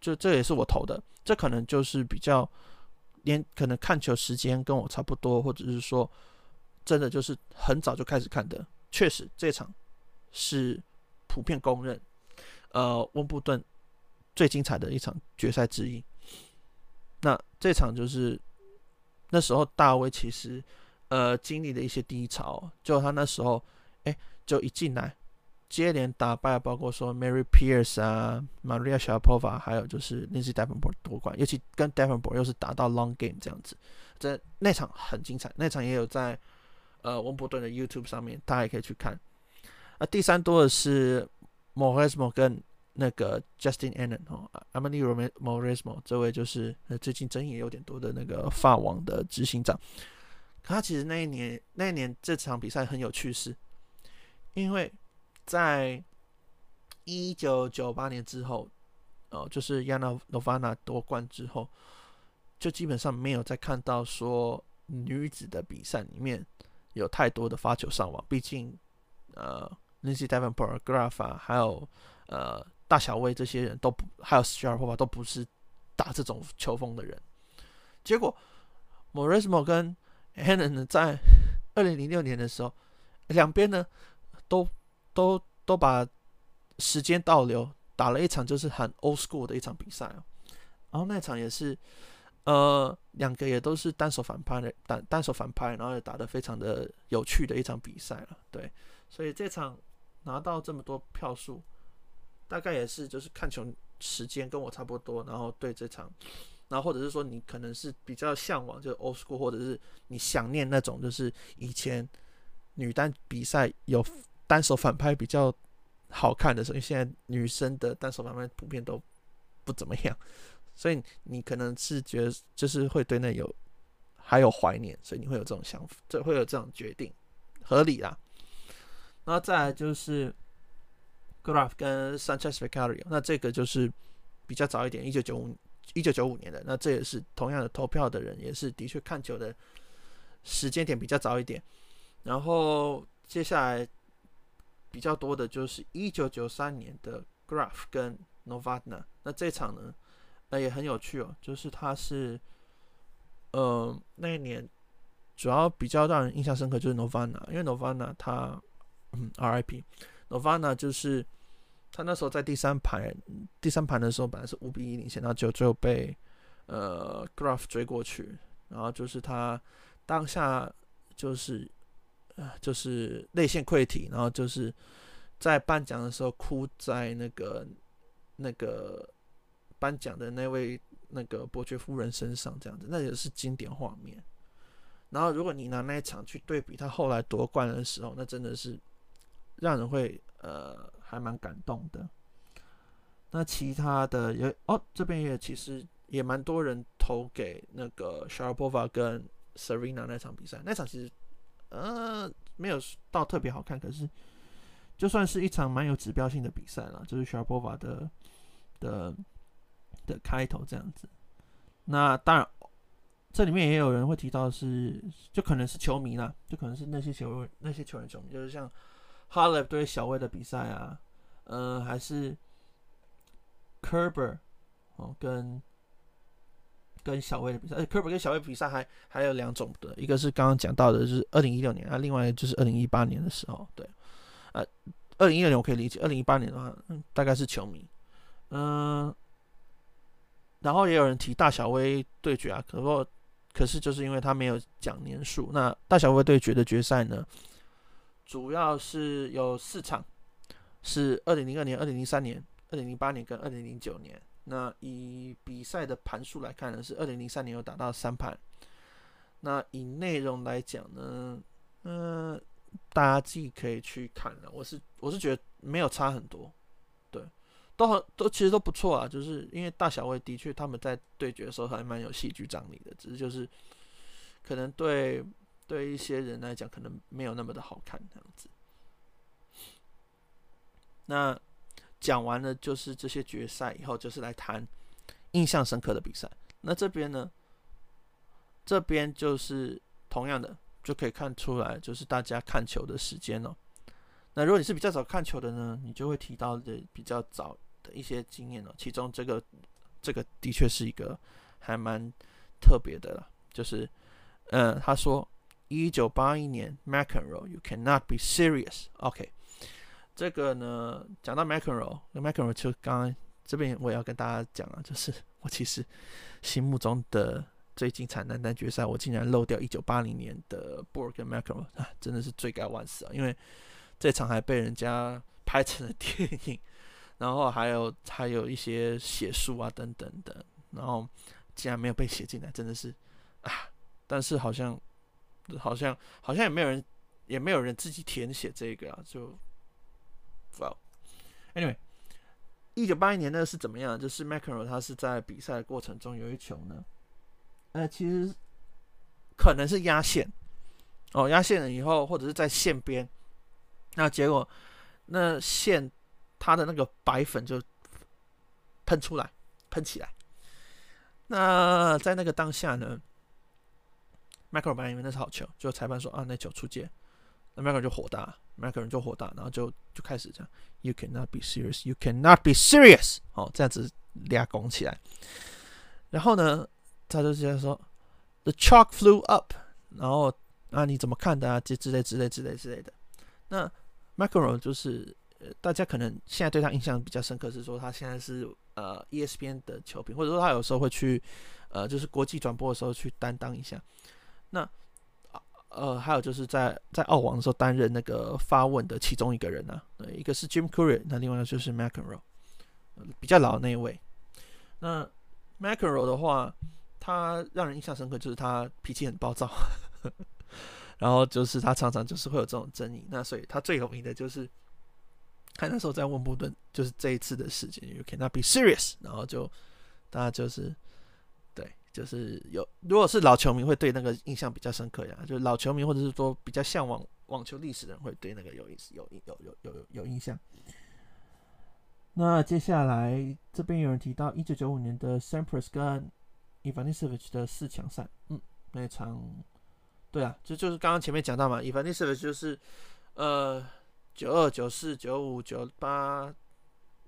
就这也是我投的，这可能就是比较连可能看球时间跟我差不多，或者是说真的就是很早就开始看的。确实，这场是普遍公认，呃，温布顿最精彩的一场决赛之一。那这场就是那时候大卫其实。呃，经历了一些低潮，就他那时候，哎，就一进来，接连打败，包括说 Mary Pierce 啊，Maria Sharapova，还有就是 Lindsay Davenport 夺冠，尤其跟 Davenport 又是打到 Long Game 这样子，这那场很精彩，那场也有在呃温布顿的 YouTube 上面，大家也可以去看。啊，第三多的是 Mauresmo 跟那个 Justine Henin 哦，Amaury Mauresmo 这位就是呃最近争议有点多的那个法网的执行长。他其实那一年，那一年这场比赛很有趣事，因为在一九九八年之后，哦，就是 Yana Novana 夺冠之后，就基本上没有再看到说女子的比赛里面有太多的发球上网。毕竟，呃 Lindsay Davenport、g r a f a 还有呃大小威这些人都不，还有 Sharapova 都不是打这种球风的人。结果，Mauresmo 跟 Henin 呢，在二零零六年的时候，两边呢都都都把时间倒流，打了一场就是很 old school 的一场比赛哦。然后那场也是，呃，两个也都是单手反拍的，单单手反拍，然后也打得非常的有趣的一场比赛了。对，所以这场拿到这么多票数，大概也是就是看球时间跟我差不多，然后对这场然后或者是说你可能是比较向往就是 old school，或者是你想念那种就是以前女单比赛有单手反拍比较好看的时候，因为现在女生的单手反拍普遍都不怎么样，所以你可能是觉得就是会对那有还有怀念，所以你会有这种想法，这会有这种决定，合理啦。然后再来就是 Graf 跟 Sanchez Vicario，那这个就是比较早一点，一九九五一九九五年的，那这也是同样的投票的人，也是的确看球的时间点比较早一点。然后接下来比较多的就是一九九三年的 Graf 跟 Novotna 那这场呢，呃也很有趣哦，就是他是，呃那一年主要比较让人印象深刻就是 Novotna，因为 Novotna 他。嗯，RIP，Novotná 就是他那时候在第三盘，第三盘的时候本来是五比一领先，然后就最后被呃 Graf 追过去，然后就是他当下就是就是泪腺溃体，然后就是在颁奖的时候哭在那个那个颁奖的那位那个伯爵夫人身上，这样子，那也是经典画面。然后如果你拿那一场去对比他后来夺冠的时候，那真的是。让人会呃还蛮感动的。那其他的也哦，这边也其实也蛮多人投给那个 Sharapova 跟 Serena 那场比赛。那场其实呃没有到特别好看，可是就算是一场蛮有指标性的比赛了，就是 Sharapova 的的的开头这样子。那当然，这里面也有人会提到是，就可能是球迷啦，就可能是那些球那些球员球迷，就是像。哈雷对小威的比赛啊，呃，还是 Kerber 哦，跟跟小威的比赛，呃，Kerber 跟小威比赛还还有两种的，一个是刚刚讲到的，就是二零一六年啊，另外就是二零一八年的时候，对，呃，二零一六年我可以理解，二零一八年的话，嗯，大概是球迷，嗯、然后也有人提大小威对决啊，可不，可是就是因为他没有讲年数，那大小威对决的决赛呢？主要是有四场，是二零零二年、二零零三年、二零零八年跟二零零九年。那以比赛的盘数来看呢，是二零零三年有打到三盘。那以内容来讲呢，嗯、大家自己可以去看了。我是我是觉得没有差很多，对，都很都其实都不错啊。就是因为大小卫的确他们在对决的时候还蛮有戏剧张力的，只是就是可能对。对一些人来讲，可能没有那么的好看这样子。那讲完了就是这些决赛以后，就是来谈印象深刻的比赛。那这边呢，这边就是同样的，就可以看出来，就是大家看球的时间哦。那如果你是比较早看球的呢，你就会提到的比较早的一些经验哦。其中这个这个的确是一个还蛮特别的了，就是嗯，他说。一九八一年，McEnroe，You cannot be serious。OK，这个呢，讲到 McEnroe，McEnroe 就刚刚这边我也要跟大家讲啊，就是 我其实心目中的最精彩男单决赛，我竟然漏掉一九八零年的 Borg 跟 McEnroe 啊，真的是罪该万死啊！因为这场还被人家拍成了电影，然后还有还有一些写书啊等等的，然后竟然没有被写进来，真的是啊！但是好像。好像好像也没有人，也没有人自己填写这个啊，就不，Anyway，一九八一年呢是怎么样？就是 McEnroe 他是在比赛的过程中有一球呢，呃，其实可能是压线，哦，压线了以后或者是在线边，那结果那线它的那个白粉就喷出来，喷起来，那在那个当下呢？McEnroe 本来以为那是好球，就裁判说啊，那球出界，那 McEnroe 就火大，McEnroe 就火大，然后就就开始这样，You cannot be serious, you cannot be serious，哦，这样子俩拱起来，然后呢，他就直接说，The chalk flew up，然后啊你怎么看的啊？这之类之类之类之类的。那 McEnroe 就是呃，大家可能现在对他印象比较深刻是说他现在是呃 ESPN 的球评，或者说他有时候会去呃就是国际转播的时候去担当一下。那呃，还有就是在在澳网的时候担任那个发问的其中一个人呢、啊，一个是 Jim Courier，那另外就是 McEnroe，比较老的那一位。那 McEnroe 的话，他让人印象深刻，就是他脾气很暴躁，然后就是他常常就是会有这种争议。那所以他最有名的就是，看那时候在温布顿，就是这一次的事情，You cannot be serious，然后就大家就是，就是有，如果是老球迷会对那个印象比较深刻呀，就是老球迷或者是说比较向往网球历史的人会对那个有意思，有有有有有有印象。那接下来这边有人提到一九九五年的 Sampras 跟 Ivanisevic 的四强赛，嗯，那场，对啊，这就，就是刚刚前面讲到嘛，Ivanisevic 就是呃九二、九四、九五、九八、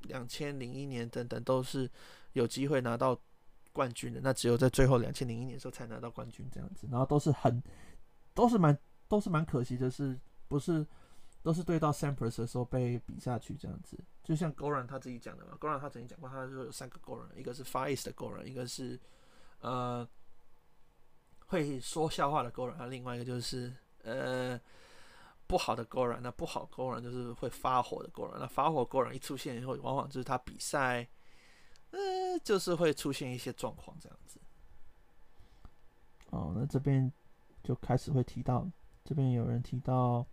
两千零一年等等都是有机会拿到冠军的，那只有在最后两千零一年的时候才拿到冠军这样子，然后都是很都是蛮都是蛮可惜的是不是？都是对到 Sampras 的时候被比下去这样子，就像 Goran 他自己讲的嘛，Goran 他曾经讲过，他说有三个 Goran，一个是 FaZe 的 Goran，一个是呃会说笑话的 Goran，另外一个就是呃不好的 Goran，那不好 Goran 就是会发火的 Goran，那发火 Goran 一出现以后，往往就是他比赛，呃就是会出现一些状况这样子。哦，那这边就开始会提到，这边有人提到。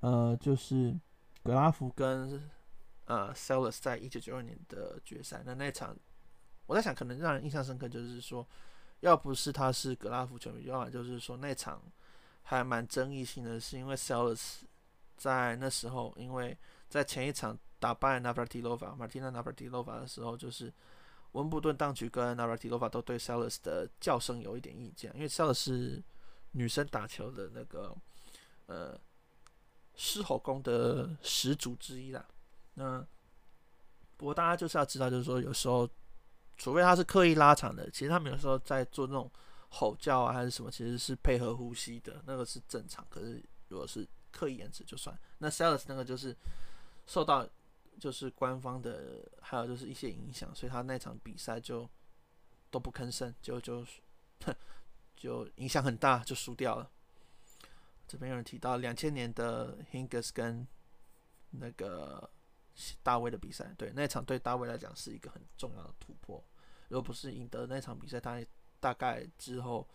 呃，就是格拉夫跟呃 Sellers 在一九九二年的决赛，那那场我在想，可能让人印象深刻，就是说，要不是他是格拉夫球迷，要么就是说那场还蛮争议性的，是因为 Sellers 在那时候，因为在前一场打败 Navratilova、Martina Navratilova 的时候，就是温布顿当局跟 Navratilova 都对 Salas 的叫声有一点意见，因为 Salas 是女生打球的那个呃。狮吼功的始祖之一啦。那不过大家就是要知道，就是说有时候，除非他是刻意拉长的，其实他们有时候在做那种吼叫啊，还是什么，其实是配合呼吸的，那个是正常。可是如果是刻意延迟就算。那 Salas 那个就是受到就是官方的，还有就是一些影响，所以他那场比赛就都不吭声，就就就影响很大，就输掉了。这边有人提到两千年的 Hingis 跟那个大卫的比赛，对，那场对大卫来讲是一个很重要的突破。如果不是赢得那场比赛，他大概之后，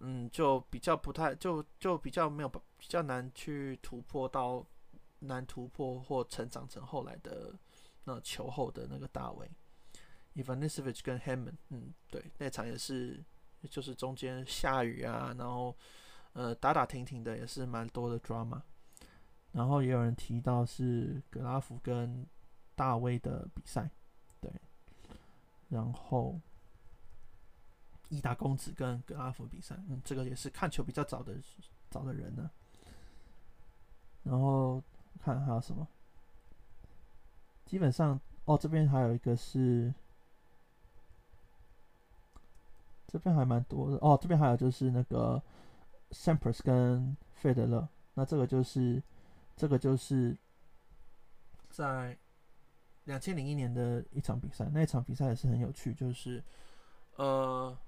嗯，就比较不太，就就比较没有比较难去突破到难突破或成长成后来的那球后的那个大卫。Ivanisevic 跟 Hammon，嗯，对，那场也是，就是中间下雨啊，然后。呃，打打停停的也是蛮多的 drama，然后也有人提到是格拉夫跟大卫的比赛，对，然后伊达公子跟格拉夫比赛，嗯，这个也是看球比较早的早的人呢。然后看还有什么，基本上哦，这边还有一个是，这边还蛮多的哦，这边还有就是那个。Sampras 跟费德勒，那这个就是这个就是在两千零一年的一场比赛，那一场比赛也是很有趣，就是呃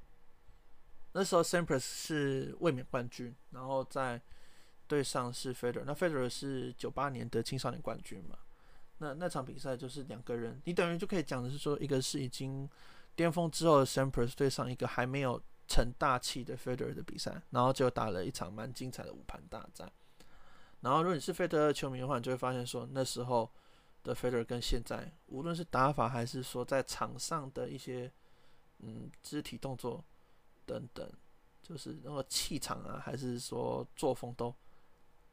那时候 Sampras 是卫冕冠军，然后在对上是 Federer，，那 Federer 是九八年的青少年冠军嘛，那那场比赛就是两个人，你等于就可以讲的是说，一个是已经巅峰之后的 Sampras 对上一个还没有。成大器的 Federer 的比赛，然后就打了一场蛮精彩的五盘大战。然后，如果你是 Federer 球迷的话，你就会发现说，那时候的 Federer 跟现在，无论是打法还是说在场上的一些嗯肢体动作等等，就是那个气场啊，还是说作风都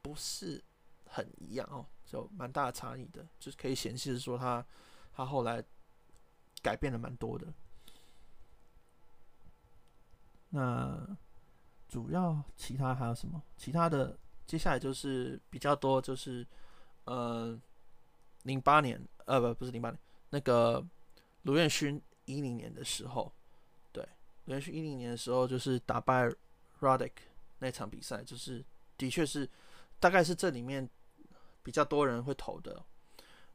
不是很一样哦，就蛮大的差异的，就是可以显示说他他后来改变了蛮多的。那主要其他还有什么？其他的接下来就是比较多，就是呃，零八年呃不不是零八年，那个卢彦勋一零年的时候，对，卢彦勋一零年的时候就是打败 Roddick 那场比赛，就是的确是大概是这里面比较多人会投的，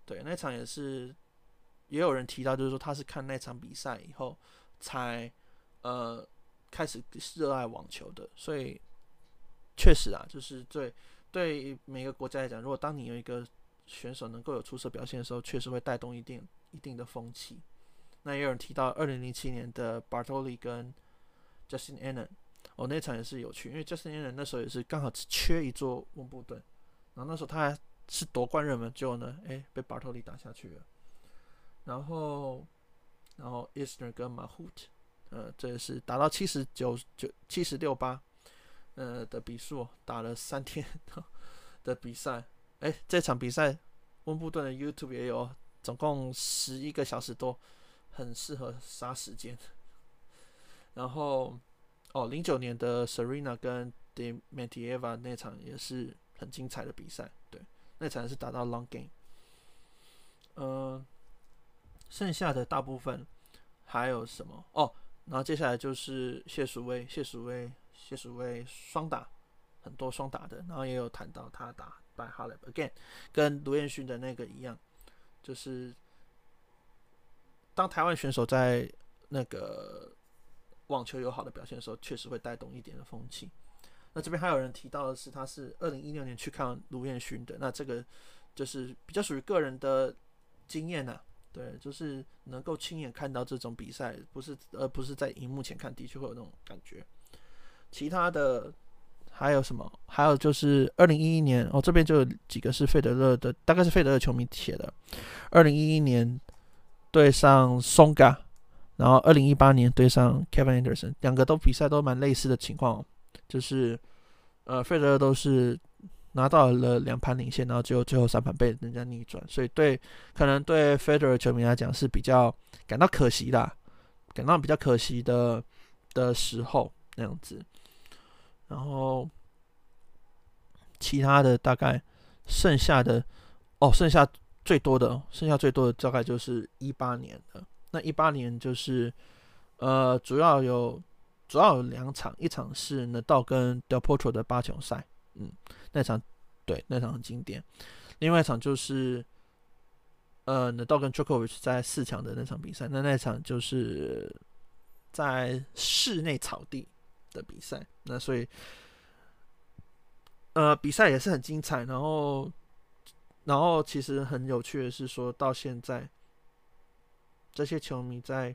对，那场也是也有人提到，就是说他是看那场比赛以后才呃。开始热爱网球的，所以确实啊，就是对对每个国家来讲，如果当你有一个选手能够有出色表现的时候，确实会带动一定一定的风气。
那也有人提到二零零七年的 Bartoli 跟 Justin Allen，哦，那场也是有趣，因为 Justin 那时候也是刚好只缺一座温布顿，然后那时候他还是夺冠热门，结果呢，哎，被 Bartoli 打下去了。然后，然后 Isner 跟 Mahut，呃，这也是打到七十九九七十六八，呃的比数，打了三天 的比赛。哎，这场比赛温布顿的 YouTube 也有，总共十一个小时多，很适合杀时间。然后，哦，零九年的 Serena 跟 Dementieva 那场也是很精彩的比赛，对，那场是打到 Long Game。嗯、呃，剩下的大部分还有什么？哦，然后接下来就是谢淑薇，谢淑薇，谢淑薇双打，很多双打的，然后也有谈到他打败 Halep again，跟卢彦勋的那个一样，就是当台湾选手在那个。网球有好的表现的时候，确实会带动一点的风气。那这边还有人提到的是，他是二零一六年去看卢彦勋的。那这个就是比较属于个人的经验呐、对，就是能够亲眼看到这种比赛，不是而不是在荧幕前看，的确会有那种感觉。其他的还有什么？还有就是二零一一年哦，这边就有几个是费德勒的，大概是费德勒球迷写的。二零一一年对上松嘎。然后，二零一八年对上 Kevin Anderson，两个都比赛都蛮类似的情况，就是，呃，费德勒都是拿到了两盘领先，然后最后最后三盘被人家逆转，所以对可能对费德勒球迷来讲是比较感到可惜的，感到比较可惜的的时候那样子。然后其他的大概剩下的哦，剩下最多的，剩下最多的大概就是一八年的。那一八年就是，呃，主要有主要有两场，一场是纳豆跟 Del Potro 的八强赛，嗯，那场对那场很经典。另外一场就是，呃，纳豆跟 j o k o v i c 在四强的那场比赛，那那场就是在室内草地的比赛。那所以，呃，比赛也是很精彩。然后，然后其实很有趣的是，说到现在。这些球迷在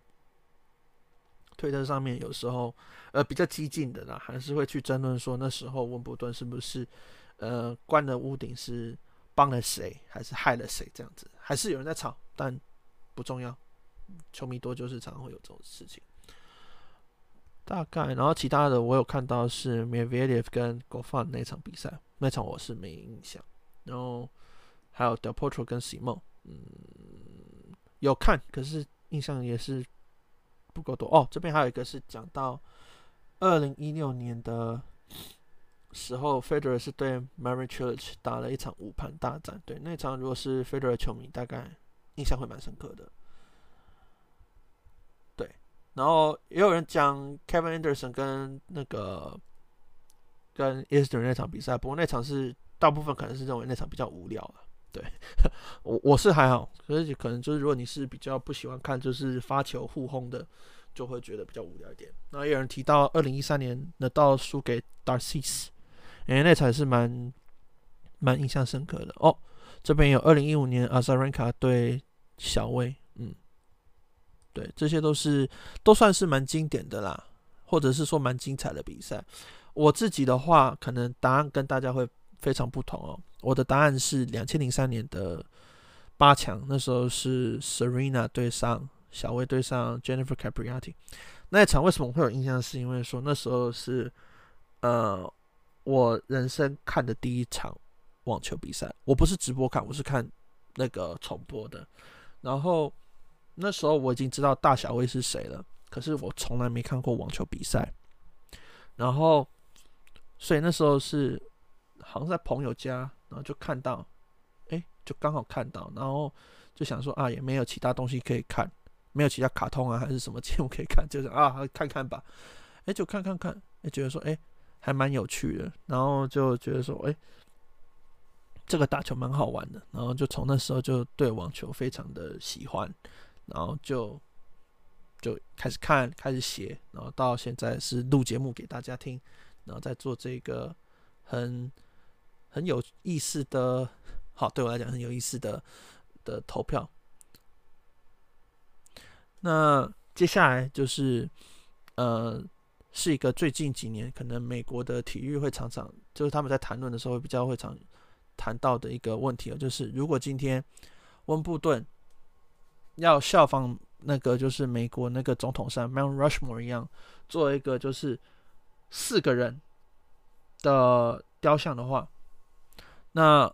推特上面有时候，呃，比较激进的啦，还是会去争论说那时候温布顿是不是，呃，关了屋顶是帮了谁，还是害了谁这样子，还是有人在吵，但不重要，球迷多就是常会有这种事情。大概，然后其他的我有看到是 m e v e d e v 跟 Goffin 那场比赛，那场我是没印象，然后还有 Del Potro 跟 Simon，嗯。有看，可是印象也是不够多哦。这边还有一个是讲到二零一六年的时候，Federer 是对 Mary Church 打了一场五盘大战。对，那场如果是 Federer 球迷，大概印象会蛮深刻的。对，然后也有人讲 Kevin Anderson 跟那个跟 Easter 那场比赛，不过那场是大部分可能是认为那场比较无聊了。对，我我是还好，可是可能就是如果你是比较不喜欢看就是发球互轰的，就会觉得比较无聊一点。那有人提到二零一三年纳豆输给 Darcis，因为那才是蛮蛮印象深刻的哦。这边有二零一五年阿萨兰卡对小威，嗯，对，这些都是都算是蛮经典的啦，或者是说蛮精彩的比赛。我自己的话，可能答案跟大家会非常不同哦。我的答案是两千零三年的八强，那时候是 Serena 对上小威对上 Jennifer Capriati 那一场。为什么会有印象？是因为说那时候是呃我人生看的第一场网球比赛。我不是直播看，我是看那个重播的。然后那时候我已经知道大小威是谁了，可是我从来没看过网球比赛。然后所以那时候是好像在朋友家。然后就看到，哎，就刚好看到，然后就想说啊，也没有其他东西可以看，没有其他卡通啊，还是什么节目可以看，就是啊，看看吧，哎，就看看看，哎，觉得说，哎，还蛮有趣的，然后就觉得说，哎，这个打球蛮好玩的，然后就从那时候就对网球非常的喜欢，然后就就开始看，开始写，然后到现在是录节目给大家听，然后再做这个很。很有意思的，好，对我来讲很有意思的的投票。那接下来就是，呃，是一个最近几年可能美国的体育会常常，就是他们在谈论的时候会比较会常谈到的一个问题哦，就是如果今天温布顿要效仿那个就是美国那个总统山 Mount Rushmore 一样，做一个就是四个人的雕像的话，那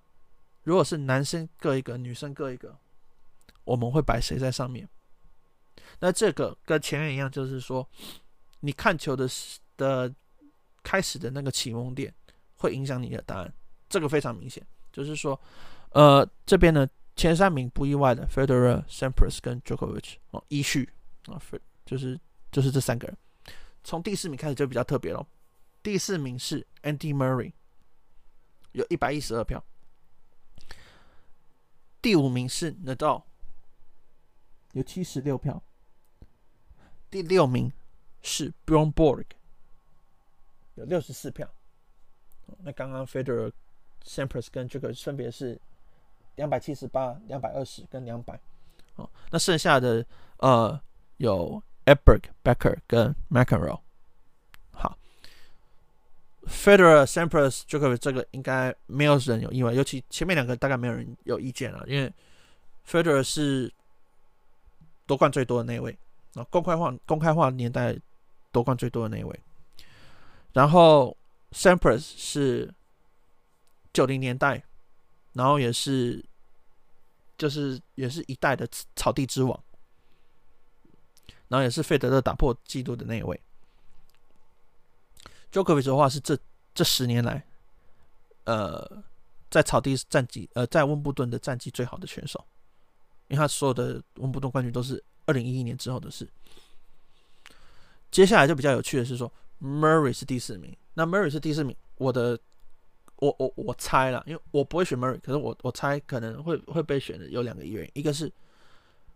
如果是男生各一个，女生各一个，我们会摆谁在上面？那这个跟前面一样，就是说，你看球的的开始的那个启蒙点，会影响你的答案。这个非常明显，就是说，呃，这边呢前三名不意外的，Federer、Sampras 跟 Djokovic 哦，依序啊，就是就是这三个人。从第四名开始就比较特别了，第四名是 Andy Murray，有一百一十二票。第五名是 Nadal，有七十六票。第六名是 Bjorn Borg，有六十四票。那刚刚 Federer、Sampras 跟这个分别是两百七十八、两百二十跟两百。哦，那剩下的呃有 Edberg、Becker 跟 McEnroe。，Federer、Sampras、就这个应该没有人有意外，尤其前面两个大概没有人有意见了，因为 Federer 是夺冠最多的那一位。啊，公开化公开化年代夺冠最多的那一位，然后 Sampras 是九零年代，然后也是就是也是一代的草地之王，然后也是费德勒打破纪录的那一位。Jokovic 的话是这这十年来，呃，在草地战绩呃在温布顿的战绩最好的选手，因为他所有的温布顿冠军都是。二零一一年之后的事，接下来就比较有趣的是说，Murray 是第四名。那 Murray 是第四名，我的，我我我猜了，因为我不会选 Murray，可是我我猜可能会会被选的有两个原因，一个是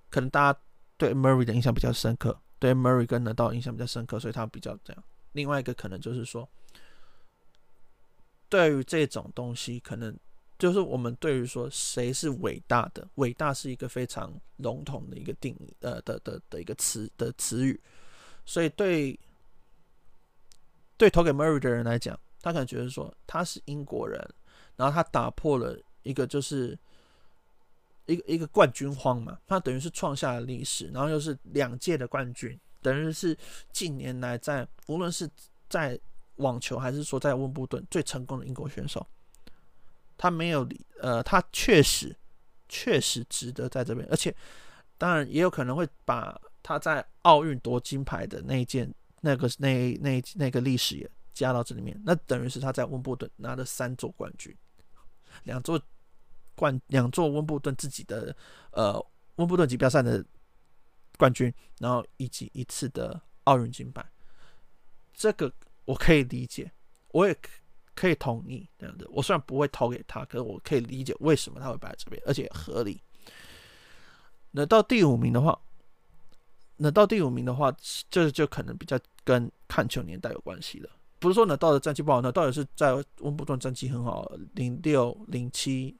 可能大家对 Murray 的印象比较深刻，对 Murray 跟纳豆印象比较深刻，所以他比较这样。另外一个可能就是说，对于这种东西可能。就是我们对于说谁是伟大的，伟大是一个非常笼统的一个定义，呃的的的一个词的词语，所以对对投给 Murray 的人来讲，他可能觉得说他是英国人，然后他打破了一个就是一个一个冠军荒嘛，他等于是创下了历史，然后又是两届的冠军，等于是近年来在无论是在网球还是说在温布顿最成功的英国选手。他没有呃，他确实确实值得在这边，而且当然也有可能会把他在奥运夺金牌的那一件、那个、那那那个历史也加到这里面。那等于是他在温布顿拿了三座冠军，两座冠，两座温布顿自己的呃温布顿锦标赛的冠军，然后以及一次的奥运金牌。这个我可以理解，我也。可以同意这样的，我虽然不会投给他，可是我可以理解为什么他会摆在这边，而且合理。那到第五名的话，那到第五名的话，这就可能比较跟看球年代有关系了。不是说呢，到的战绩不好，那到底是在温布顿战绩很好，零六零七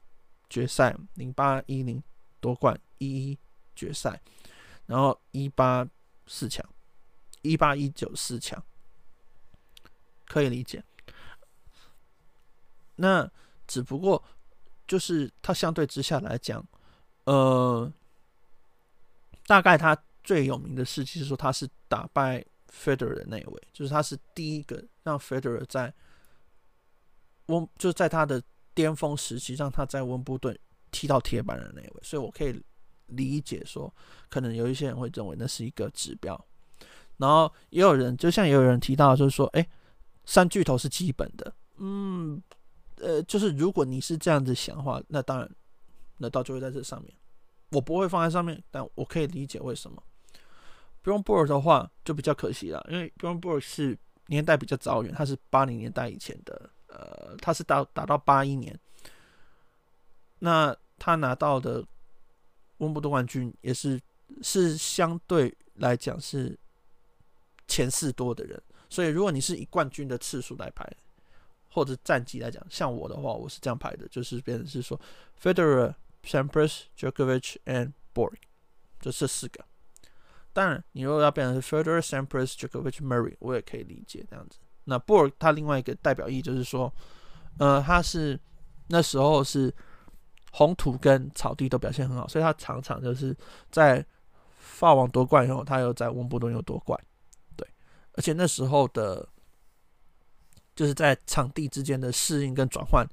决赛，零八一零夺冠，一一决赛，然后一八四强，一八一九四强，可以理解。那只不过就是他相对之下来讲，呃，大概他最有名的事情是说他是打败 Federer 的那一位，就是他是第一个让 Federer 在温就在他的巅峰时期让他在温布顿踢到铁板的那位，所以我可以理解说，可能有一些人会认为那是一个指标，然后也有人就像也有人提到就是说，哎，三巨头是基本的，嗯。呃，就是如果你是这样子想的话，那当然，那到就会在这上面。我不会放在上面，但我可以理解为什么。Bjorn Borg 的话就比较可惜了，因为 Bjorn Borg 是年代比较早远，他是八零年代以前的，呃，他是打打到八一年，那他拿到的温布顿冠军也是是相对来讲是前四多的人，所以如果你是以冠军的次数来排。或者战绩来讲，像我的话，我是这样排的，就是变成是说，Federer、Sampras、Djokovic and Borg，就这四个。当然，你如果要变成 Federer、Sampras、Djokovic、Murray，我也可以理解这样子。那 Borg 他另外一个代表意义就是说，呃，他是那时候是红土跟草地都表现很好，所以他常常就是在法网夺冠以后，他又在温布顿又夺冠。对，而且那时候的，就是在场地之间的适应跟转换，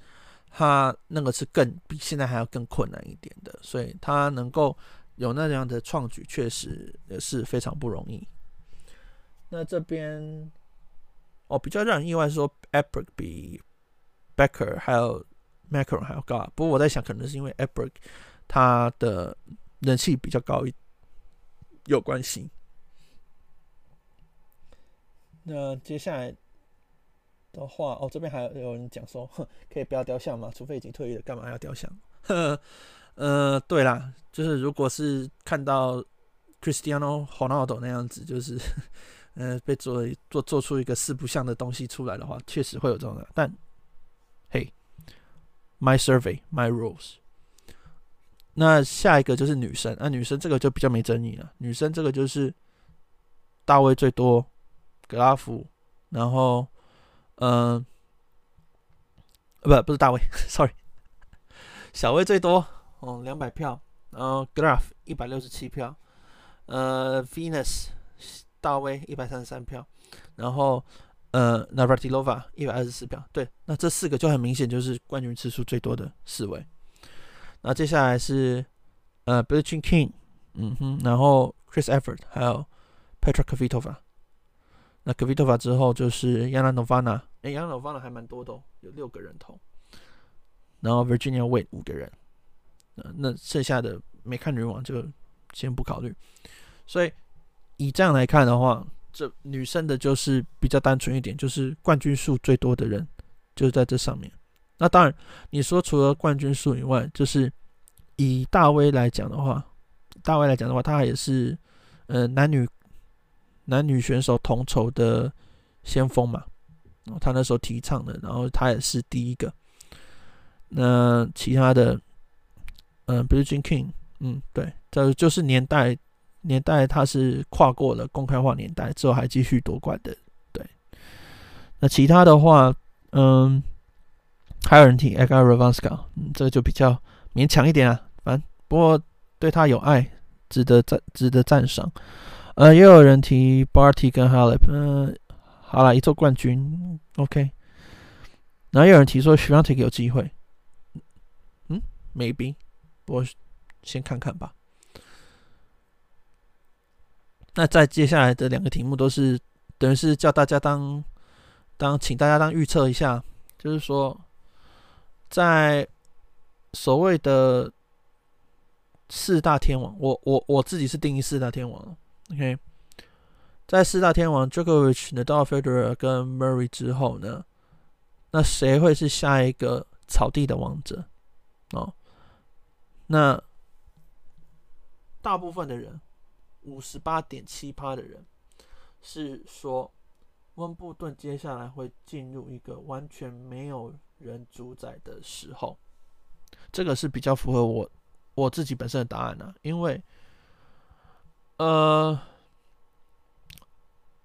他那个是更比现在还要更困难一点的，所以他能够有那样的创举，确实也是非常不容易。那这边。哦，比较让人意外是说 e p i c 比 Becker 还有 Macron 还要高啊，不过我在想，可能是因为 Edberg 他的人气比较高一有关系。那接下来的话，哦，这边还有人讲说，哼，可以不要雕像吗？除非已经退役了，干嘛要雕像？呵，呃，对啦，就是如果是看到 Cristiano Ronaldo 那样子，就是。呃，被做做做出一个四不像的东西出来的话，确实会有这种的。但，嘿，My survey, my rules。那下一个就是女生，那、女生这个就比较没争议了。女生这个就是大卫最多，格拉夫，然后，嗯、呃，不，不是大卫，sorry，小卫最多，哦，两百票，然后格拉夫一百六十七票，呃，Venus。大卫一百三十三票，然后呃，Navratilova 一百二十四票。对，那这四个就很明显就是冠军次数最多的四位。那接下来是呃，Billie Jean King，嗯哼，然后 Chris Evert，还有 Petra Kvitova。那 Kvitova 之后就是 Yana Novana，哎，Jana Novana 还蛮多的，哦，有六个人头。然后 Virginia Wade 五个人。呃，那剩下的没看女网就先不考虑。所以。以这样来看的话，这女生的就是比较单纯一点，就是冠军数最多的人就是在这上面。那当然，你说除了冠军数以外，就是以大威来讲的话，大威来讲的话，他也是呃男女男女选手同筹的先锋嘛。他那时候提倡的，然后他也是第一个。那其他的，嗯，Billie Jean King，嗯，对，这就是年代。年代他是跨过了公开化年代之后还继续夺冠的，对。那其他的话，嗯，还有人提 Edgar Radwanska，嗯，这个就比较勉强一点啊。反正不过对他有爱，值得赞，值得赞赏。呃，也有人提 Barty 跟 Halep，嗯，好了，一座冠军，OK。然后也有人提说 Swiatek 有机会，嗯，maybe，我先看看吧。那在接下来的两个题目都是等于是叫大家当当，请大家当预测一下，就是说，在所谓的四大天王，我我我自己是定义四大天王，OK，在四大天王 Djokovic、Nadal、Federer 跟 Murray 之后呢，那谁会是下一个草地的王者？哦，那大部分的人。五十八点七趴的人是说，温布顿接下来会进入一个完全没有人主宰的时候，这个是比较符合我我自己本身的答案呢、啊。因为，呃，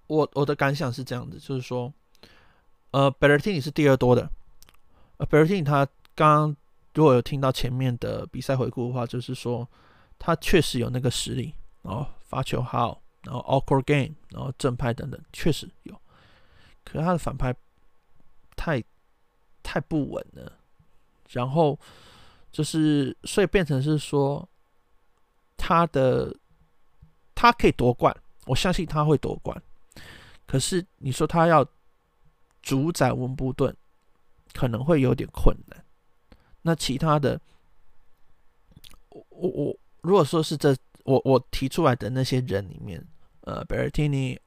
我我的感想是这样子，就是说，呃 b e r t i n 是第二多的，呃 b e r t i n 他刚刚如果有听到前面的比赛回顾的话，就是说他确实有那个实力。哦发球好，然后 awkward game，然后正拍等等，确实有。可是他的反拍太太不稳了，然后就是所以变成是说他的他可以夺冠，我相信他会夺冠。可是你说他要主宰温布顿，可能会有点困难。那其他的，我我我如果说是这。我我提出来的那些人里面，呃，Berrettini、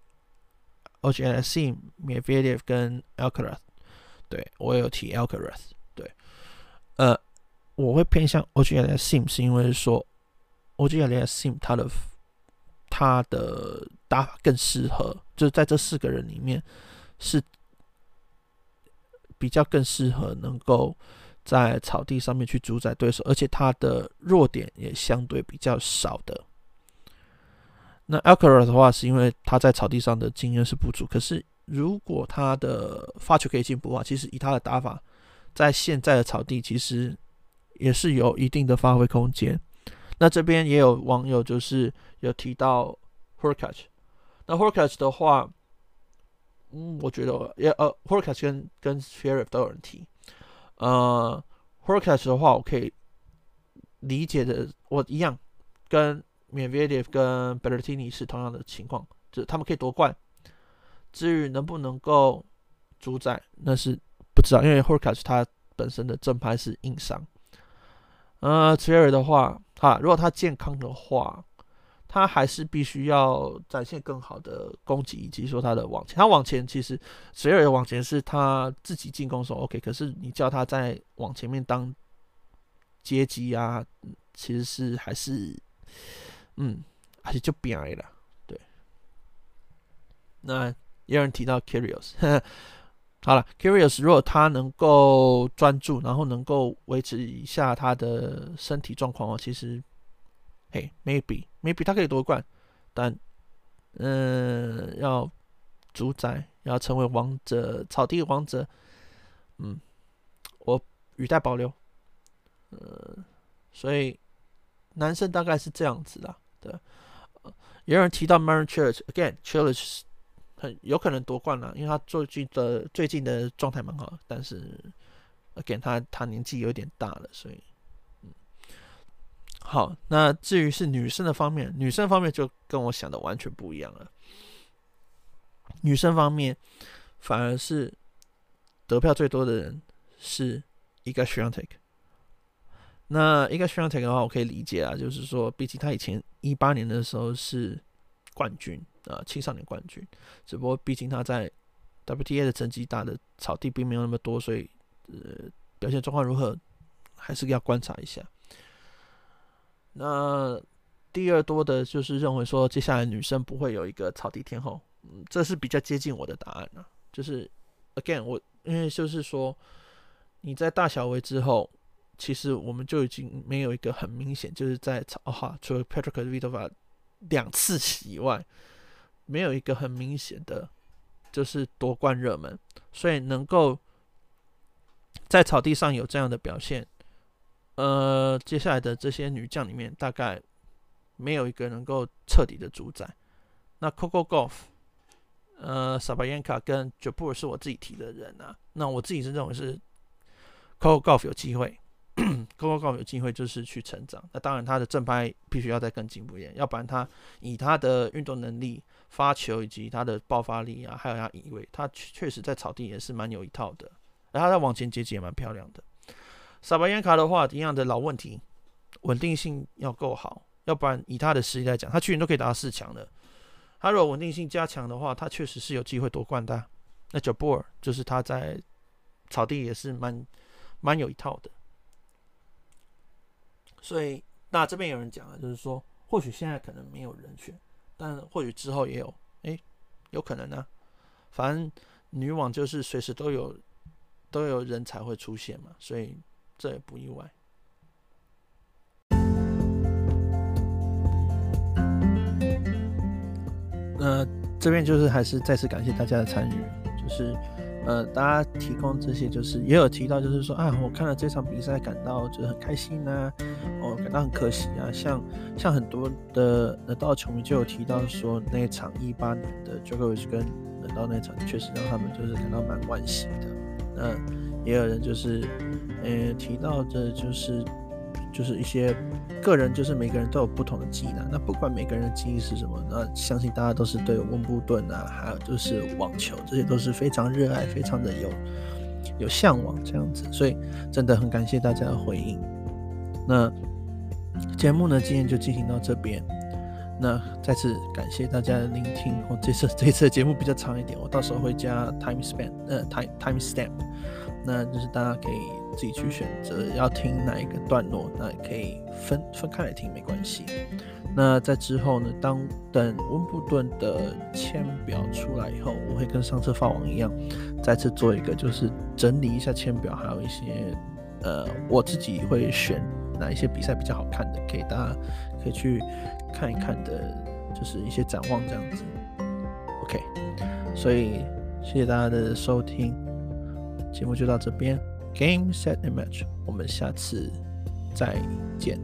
Auger-Aliassime、Medvedev 跟 Alcaraz，对，我有提 Alcaraz，对，呃，我会偏向 Auger-Aliassime 是因为说 Auger-Aliassime 他的他的打法更适合，就是在这四个人里面是比较更适合能够。在草地上面去主宰对手，而且他的弱点也相对比较少的。那 Alcaraz 的话，是因为他在草地上的经验是不足。可是如果他的发球可以进步的话，其实以他的打法，在现在的草地其实也是有一定的发挥空间。那这边也有网友就是有提到 Horcach，那 Horcach 的话，嗯，我觉得也呃，Horcach 跟跟 Zverev 都有人提，呃 Hurkacz 的话，我可以理解的，我一样跟。Medvedev 跟 b e r t i n i 是同样的情况，就是他们可以夺冠。至于能不能够主宰，那是不知道，因为 Hurkacz 他本身的正牌是硬伤。呃 Zverev 的话，哈，如果他健康的话，他还是必须要展现更好的攻击，以及说他的往前。他往前其实虽然往前是他自己进攻时候 OK，可是你叫他在往前面当接机啊，其实是还是。嗯，还是就变矮了。对，那也有人提到 Curious，好了，Curious 如果他能够专注，然后能够维持一下他的身体状况哦，其实，嘿，maybe maybe 他可以夺冠，但，嗯，要主宰，要成为王者，草地的王者，嗯，我语带保留，呃，所以男生大概是这样子的。对，有人提到 Marin Cilic，again，Cilic 很有可能夺冠了，因为他最近的最近的状态蛮好，但是 again 他他年纪有点大了，所以，好，那至于是女生的方面，女生方面就跟我想的完全不一样了，女生方面反而是得票最多的人是 Iga Swiatek。那一个 Swiatek 的话，我可以理解啊，就是说，毕竟他以前一八年的时候是冠军啊，青少年冠军，只不过毕竟他在 WTA 的成绩打的草地并没有那么多，所以呃，表现状况如何还是要观察一下。那第二多的就是认为说，接下来女生不会有一个草地天后，嗯，这是比较接近我的答案啊。就是 again，我因为就是说你在大小围之后。其实我们就已经没有一个很明显，就是在草哈，除了 Patrick Vitova 两次以外，没有一个很明显的，就是夺冠热门。所以能够在草地上有这样的表现，呃，接下来的这些女将里面，大概没有一个能够彻底的主宰。那 Coco Golf，呃，Sabalenka 跟 j a p u r 是我自己提的人啊。那我自己是认为是 Coco Golf 有机会。Coco Golf 有机会就是去成长，那当然他的正拍必须要再更进步一点，要不然他以他的运动能力、发球以及他的爆发力啊，还有他移位，他确实在草地也是蛮有一套的，然后他在往前接击也蛮漂亮的。萨巴韦卡的话，一样的老问题，稳定性要够好，要不然以他的实力来讲，他去年都可以打到四强的，他如果稳定性加强的话，他确实是有机会夺冠的。那 j a b o r 就是他在草地也是蛮蛮有一套的。所以，那这边有人讲了，就是说，或许现在可能没有人选，但或许之后也有，哎，有可能呢、反正女网就是随时都有都有人才会出现嘛，所以这也不意外。那这边就是还是再次感谢大家的参与，就是。呃，大家提供这些，就是也有提到，就是说啊，我看了这场比赛，感到就是很开心呐、啊，哦，感到很可惜啊。像像很多的纳豆球迷就有提到说，那场一八年的 j o k o v i c 跟纳豆那场，确实让他们就是感到蛮惋惜的。那也有人就是，呃，提到的就是。就是一些个人，就是每个人都有不同的技能。那不管每个人的技艺是什么，那相信大家都是对温布顿啊，还有就是网球，这些都是非常热爱、非常的有有向往这样子。所以真的很感谢大家的回应。那节目呢，今天就进行到这边。那再次感谢大家的聆听。我这次这次节目比较长一点，我到时候会加 time span，呃，time time stamp。那就是大家可以自己去选择要听哪一个段落，那也可以分分开来听，没关系。那在之后呢，当等温布顿的签表出来以后，我会跟上次发网一样，再次做一个就是整理一下签表，还有一些呃我自己会选哪一些比赛比较好看的，给大家可以去看一看的，就是一些展望这样子。ok，所以谢谢大家的收听，节目就到这边。Game, set, and match。我们下次再见。